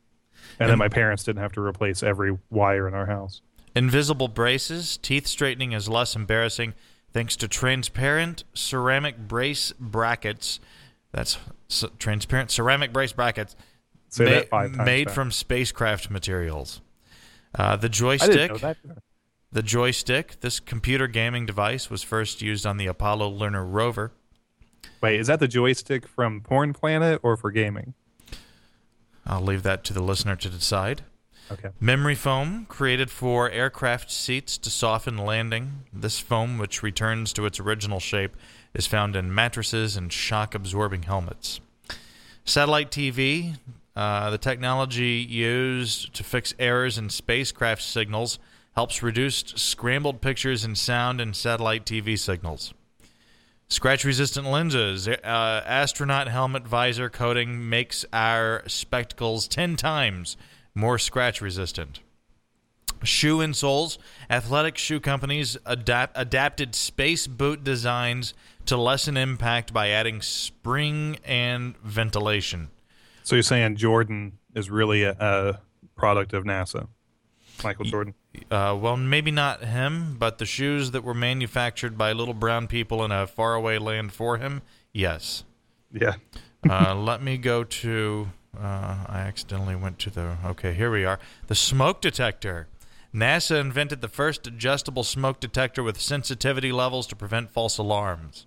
and that my parents didn't have to replace every wire in our house. Invisible braces. Teeth straightening is less embarrassing thanks to transparent ceramic brace brackets. That's s- transparent ceramic brace brackets ma- times made fast. from spacecraft materials. Uh, the joystick. didn't know that. The joystick. This computer gaming device was first used on the Apollo lunar rover. Wait, is that the joystick from Porn Planet or for gaming? I'll leave that to the listener to decide. Okay. Memory foam created for aircraft seats to soften landing. This foam, which returns to its original shape, is found in mattresses and shock absorbing helmets. Satellite TV, uh, the technology used to fix errors in spacecraft signals, helps reduce scrambled pictures and sound in satellite TV signals. Scratch resistant lenses. Uh, astronaut helmet visor coating makes our spectacles 10 times more scratch resistant. Shoe insoles. Athletic shoe companies adapt, adapted space boot designs to lessen impact by adding spring and ventilation. So you're saying Jordan is really a, a product of NASA, Michael Jordan? Uh, well, maybe not him, but the shoes that were manufactured by little brown people in a faraway land for him, yes. Yeah. uh, let me go to. Uh, I accidentally went to the. Okay, here we are. The smoke detector. NASA invented the first adjustable smoke detector with sensitivity levels to prevent false alarms.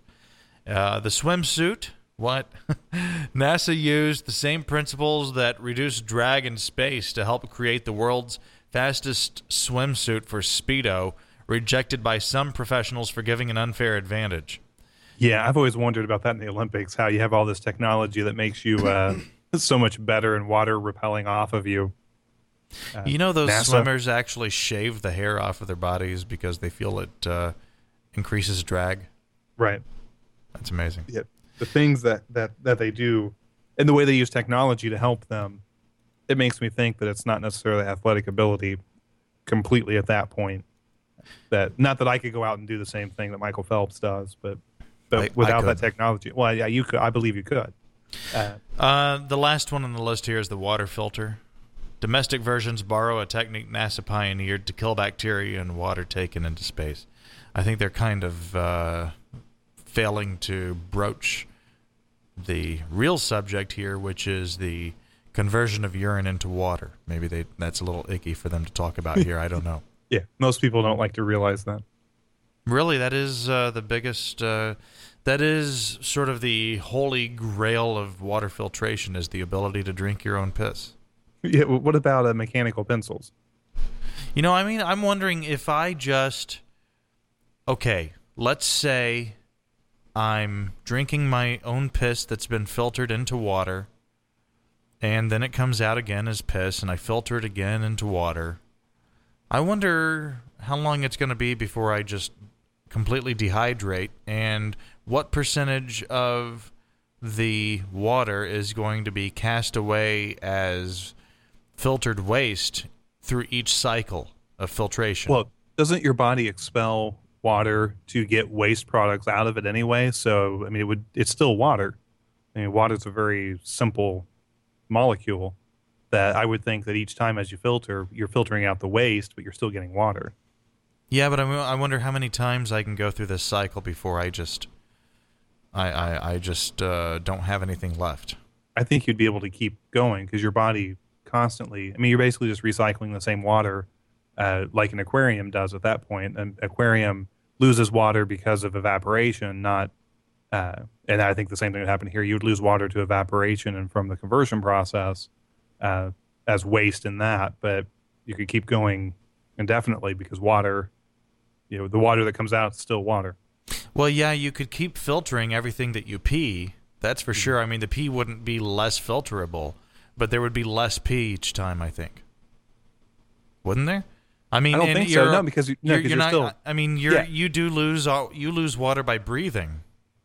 Uh, the swimsuit. What? NASA used the same principles that reduce drag in space to help create the world's fastest swimsuit for Speedo, rejected by some professionals for giving an unfair advantage. Yeah, I've always wondered about that in the Olympics. How you have all this technology that makes you uh, so much better and water repelling off of you. Uh, You know, those NASA. swimmers actually shave the hair off of their bodies because they feel it uh, increases drag. Right. That's amazing. Yeah. The things that, that, that they do and the way they use technology to help them, it makes me think that it's not necessarily athletic ability completely at that point. That not that I could go out and do the same thing that Michael Phelps does, but but I- I without could. that technology, well, yeah, you could. I believe you could. Uh, Uh, the last one on the list here is the water filter. Domestic versions borrow a technique NASA pioneered to kill bacteria in water taken into space. I think they're kind of uh, failing to broach the real subject here, which is the conversion of urine into water. Maybe they that's a little icky for them to talk about here. I don't know. yeah, most people don't like to realize that. Really, that is uh, the biggest. Uh, that is sort of the holy grail of water filtration: is the ability to drink your own piss. Yeah. What about uh, mechanical pencils? You know, I mean, I'm wondering if I just. Okay, let's say I'm drinking my own piss that's been filtered into water, and then it comes out again as piss, and I filter it again into water. I wonder how long it's going to be before I just completely dehydrate, and what percentage of the water is going to be cast away as filtered waste through each cycle of filtration? Well, doesn't your body expel water to get waste products out of it anyway? So, I mean, it would it's still water. I mean, water is a very simple molecule that I would think that each time as you filter, you're filtering out the waste, but you're still getting water. Yeah, but I, I wonder how many times I can go through this cycle before I just, I, I, I just uh, don't have anything left. I think you'd be able to keep going because your body constantly. I mean, you're basically just recycling the same water, uh, like an aquarium does at that point. An aquarium loses water because of evaporation, not. Uh, and I think the same thing would happen here. You would lose water to evaporation and from the conversion process uh, as waste in that, but you could keep going indefinitely because water, you know, the water that comes out is still water. Well, yeah, you could keep filtering everything that you pee. That's for sure. I mean, the pee wouldn't be less filterable, but there would be less pee each time. I think, wouldn't there? I mean, I don't think so. No, because you- no, you're, you're you're not. still- I mean, you're Yeah. you do lose all, you lose water by breathing.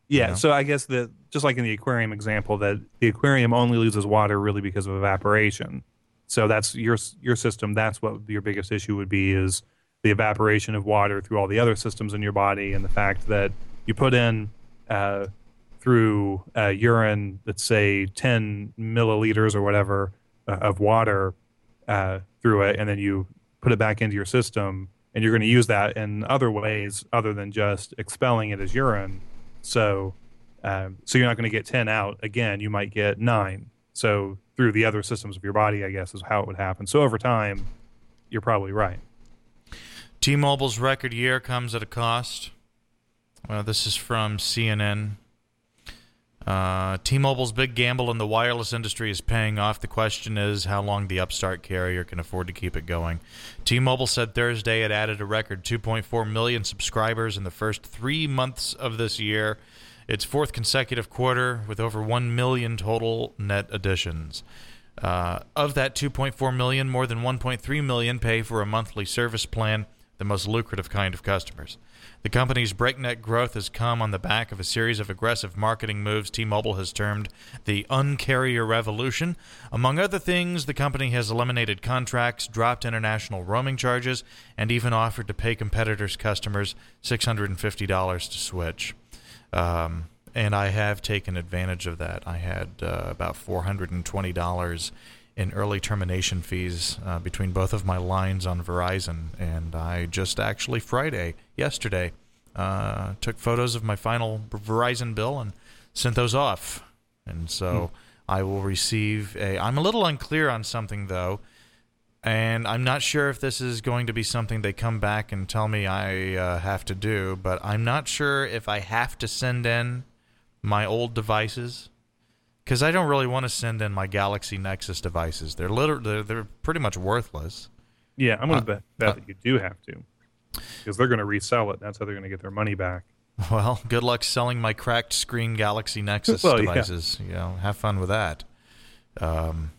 Yeah, know? so I guess that just like in the aquarium example, that the aquarium only loses water really because of evaporation. So that's your your system. That's what your biggest issue would be is the evaporation of water through all the other systems in your body, and the fact that you put in uh, through uh, urine, let's say 10 milliliters or whatever uh, of water uh, through it, and then you put it back into your system, and you're going to use that in other ways other than just expelling it as urine. So, um, so you're not going to get 10 out again. You might get nine. So through the other systems of your body, I guess, is how it would happen. So over time, you're probably right. T-Mobile's record year comes at a cost. Well, this is from CNN. Uh, T-Mobile's big gamble in the wireless industry is paying off. The question is how long the upstart carrier can afford to keep it going. T-Mobile said Thursday it added a record 2.4 million subscribers in the first three months of this year, its fourth consecutive quarter, with over 1 million total net additions. Uh, of that 2.4 million, more than 1.3 million pay for a monthly service plan, the most lucrative kind of customers. The company's breakneck growth has come on the back of a series of aggressive marketing moves T-Mobile has termed the uncarrier revolution. Among other things, the company has eliminated contracts, dropped international roaming charges, and even offered to pay competitors' customers $650 to switch. Um, and I have taken advantage of that. I had uh, about $420 in early termination fees uh, between both of my lines on Verizon, and I just actually Friday, yesterday, uh, took photos of my final Verizon bill and sent those off. And so I will receive a. I'm a little unclear on something though, and I'm not sure if this is going to be something they come back and tell me I uh, have to do, but I'm not sure if I have to send in my old devices because I don't really want to send in my Galaxy Nexus devices. They're literally they're, they're pretty much worthless. Yeah, I'm going Uh, to bet, bet uh, that you do have to because they're going to resell it. That's how they're going to get their money back. Well, good luck selling my cracked screen Galaxy Nexus Well, yeah. devices. You know, have fun with that. Um,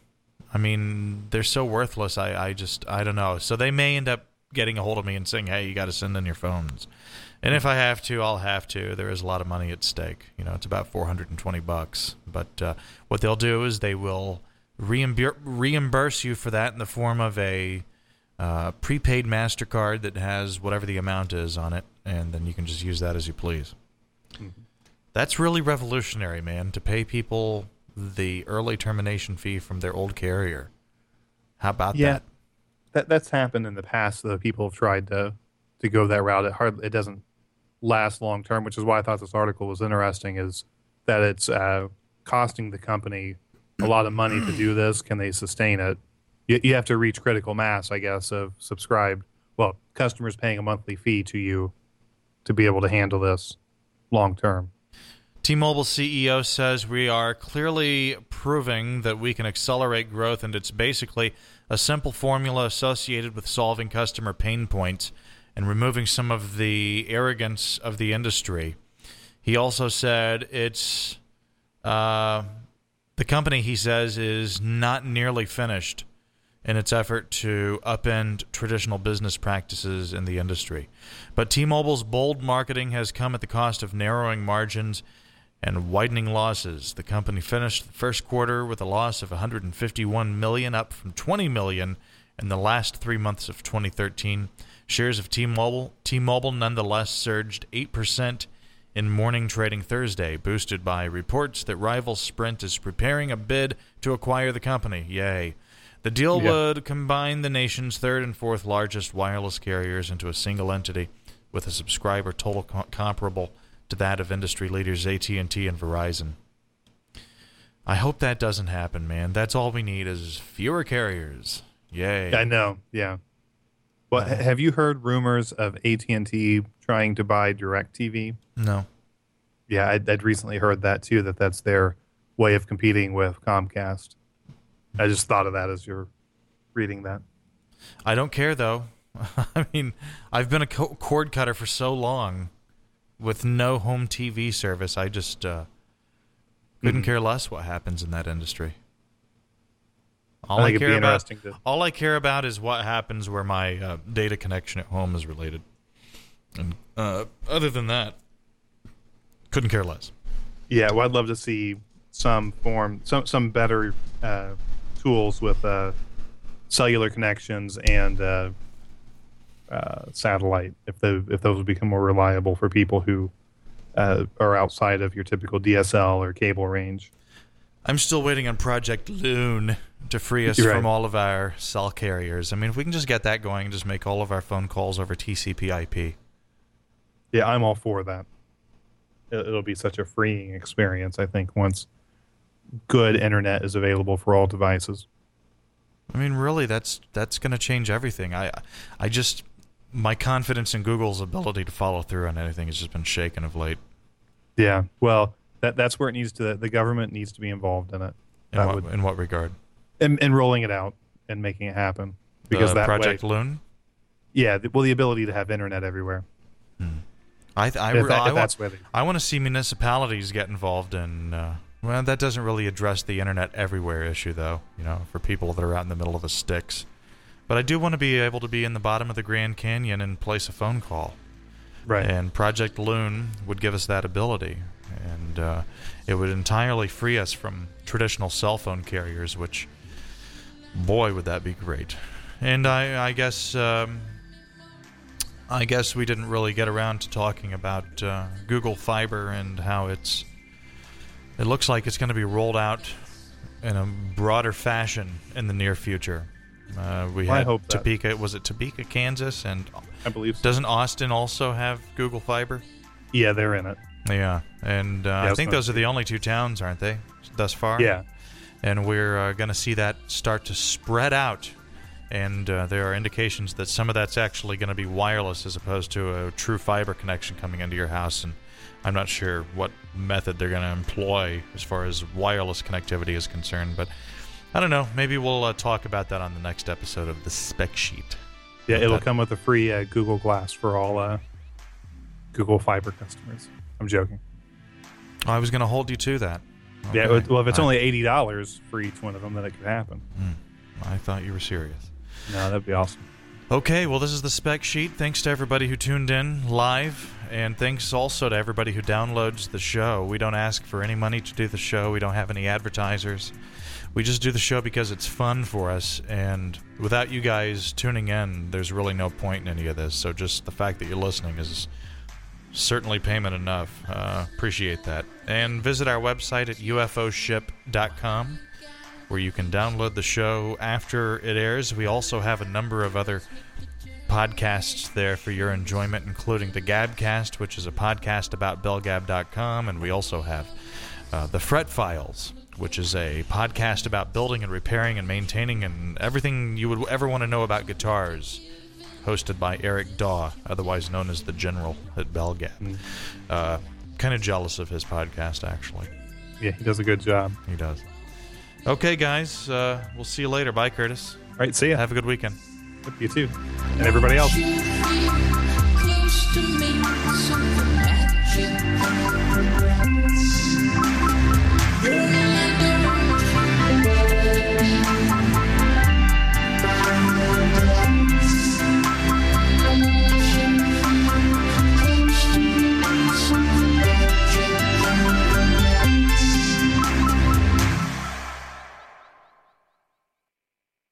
I mean, they're so worthless. I, I just, I don't know. So they may end up getting a hold of me and saying, "Hey, you got to send in your phones." And if I have to, I'll have to. There is a lot of money at stake. You know, it's about 420 bucks. But uh, what they'll do is they will reimburse reimburse you for that in the form of a uh, prepaid Mastercard that has whatever the amount is on it, and then you can just use that as you please. That's really revolutionary, man. To pay people the early termination fee from their old carrier. How about Yeah. that? That that's happened in the past. Though people have tried to to go that route. It hard. It doesn't last long term, which is why I thought this article was interesting. Is that it's uh, costing the company a lot of money to do this? Can they sustain it? You, you have to reach critical mass, I guess, of subscribed. Well, customers paying a monthly fee to you to be able to handle this long term. T-Mobile CEO says we are clearly proving that we can accelerate growth, and it's basically a simple formula associated with solving customer pain points and removing some of the arrogance of the industry. He also said it's uh, the company. He says is not nearly finished. in its effort to upend traditional business practices in the industry. But T Mobile's bold marketing has come at the cost of narrowing margins and widening losses. The company finished the first quarter with a loss of 151 million, up from 20 million in the last three months of 2013. Shares of T-Mobile, T-Mobile nonetheless surged 8% in morning trading Thursday, boosted by reports that rival Sprint is preparing a bid to acquire the company. Yay. The deal Yeah. would combine the nation's third and fourth largest wireless carriers into a single entity with a subscriber total co- comparable to that of industry leaders AT&T and Verizon. I hope that doesn't happen, man. That's all we need is fewer carriers. Yay. I know. Yeah. Well, ha- have you heard rumors of AT and T trying to buy Directv? No. Yeah, I'd, I'd recently heard that too. That that's their way of competing with Comcast. I just thought of that as you're reading that. I don't care though. I mean, I've been a cord cutter for so long with no home TV service. I just uh, couldn't Mhm. care less what happens in that industry. All I I, care about, to- all I care about is what happens where my uh, data connection at home is related. And uh, other than that, couldn't care less. Yeah, well, I'd love to see some form, some some better uh, tools with uh, cellular connections and uh, uh, satellite. If the if those would become more reliable for people who uh, are outside of your typical DSL or cable range. I'm still waiting on Project Loon to free us right. from all of our cell carriers. I mean, if we can just get that going and just make all of our phone calls over TCP/IP. Yeah, I'm all for that. It- It'll be such a freeing experience. I think once good internet is available for all devices. I mean, really, that's that's going to change everything. I, I just my confidence in Google's ability to follow through on anything has just been shaken of late. Yeah, well, that that's where it needs to. The government needs to be involved in it. In That what, would- in what regard? and, and rolling it out and making it happen because The that Project way, Loon. yeah, the, well, the ability to have internet everywhere. I th- I, If that- if wa- that's where I want to see municipalities get involved in. Uh, well, that doesn't really address the internet everywhere issue, though. You know, for people that are out in the middle of the sticks. But I do want to be able to be in the bottom of the Grand Canyon and place a phone call. Right. And Project Loon would give us that ability, and uh, it would entirely free us from traditional cell phone carriers. Which, boy, would that be great! And I, I guess. Um, I guess we didn't really get around to talking about uh, Google Fiber and how it's. It looks like it's going to be rolled out in a broader fashion in the near future. Uh, we Well, I had hope that. Topeka. Was it Topeka, Kansas? And I believe so. doesn't Austin also have Google Fiber? Yeah, they're in it. Yeah, and uh, I I think those are the only two towns, aren't they, thus far? Yeah. and we're uh, going to see that start to spread out. And uh, there are indications that some of that's actually going to be wireless as opposed to a true fiber connection coming into your house. And I'm not sure what method they're going to employ as far as wireless connectivity is concerned. But I don't know. Maybe we'll uh, talk about that on the next episode of the spec sheet. Yeah, it'll that- come with a free uh, Google Glass for all uh, Google Fiber customers. I'm joking. I was going to hold you to that. Yeah, well, if it's I- only eighty dollars for each one of them, then it could happen. Hmm. I thought you were serious. No, that'd be awesome. Okay, well, this is the spec sheet. Thanks to everybody who tuned in live, and thanks also to everybody who downloads the show. We don't ask for any money to do the show, we don't have any advertisers. We just do the show because it's fun for us, and without you guys tuning in, there's really no point in any of this. So just the fact that you're listening is certainly payment enough. Uh, appreciate that. And visit our website at ufoship.com where you can download the show after it airs. We also have a number of other podcasts there for your enjoyment, including the Gabcast, which is a podcast about bellgab.com, and we also have uh, the Fret Files, which is a podcast about building and repairing and maintaining and everything you would ever want to know about guitars, hosted by Eric Daw, otherwise known as the General at BellGab. Mm. Uh, kind of jealous of his podcast, actually. Yeah, he does a good job. He does. Okay, guys, uh, we'll see you later. Bye, Curtis. All right, see you. Have a good weekend. You too, and everybody else.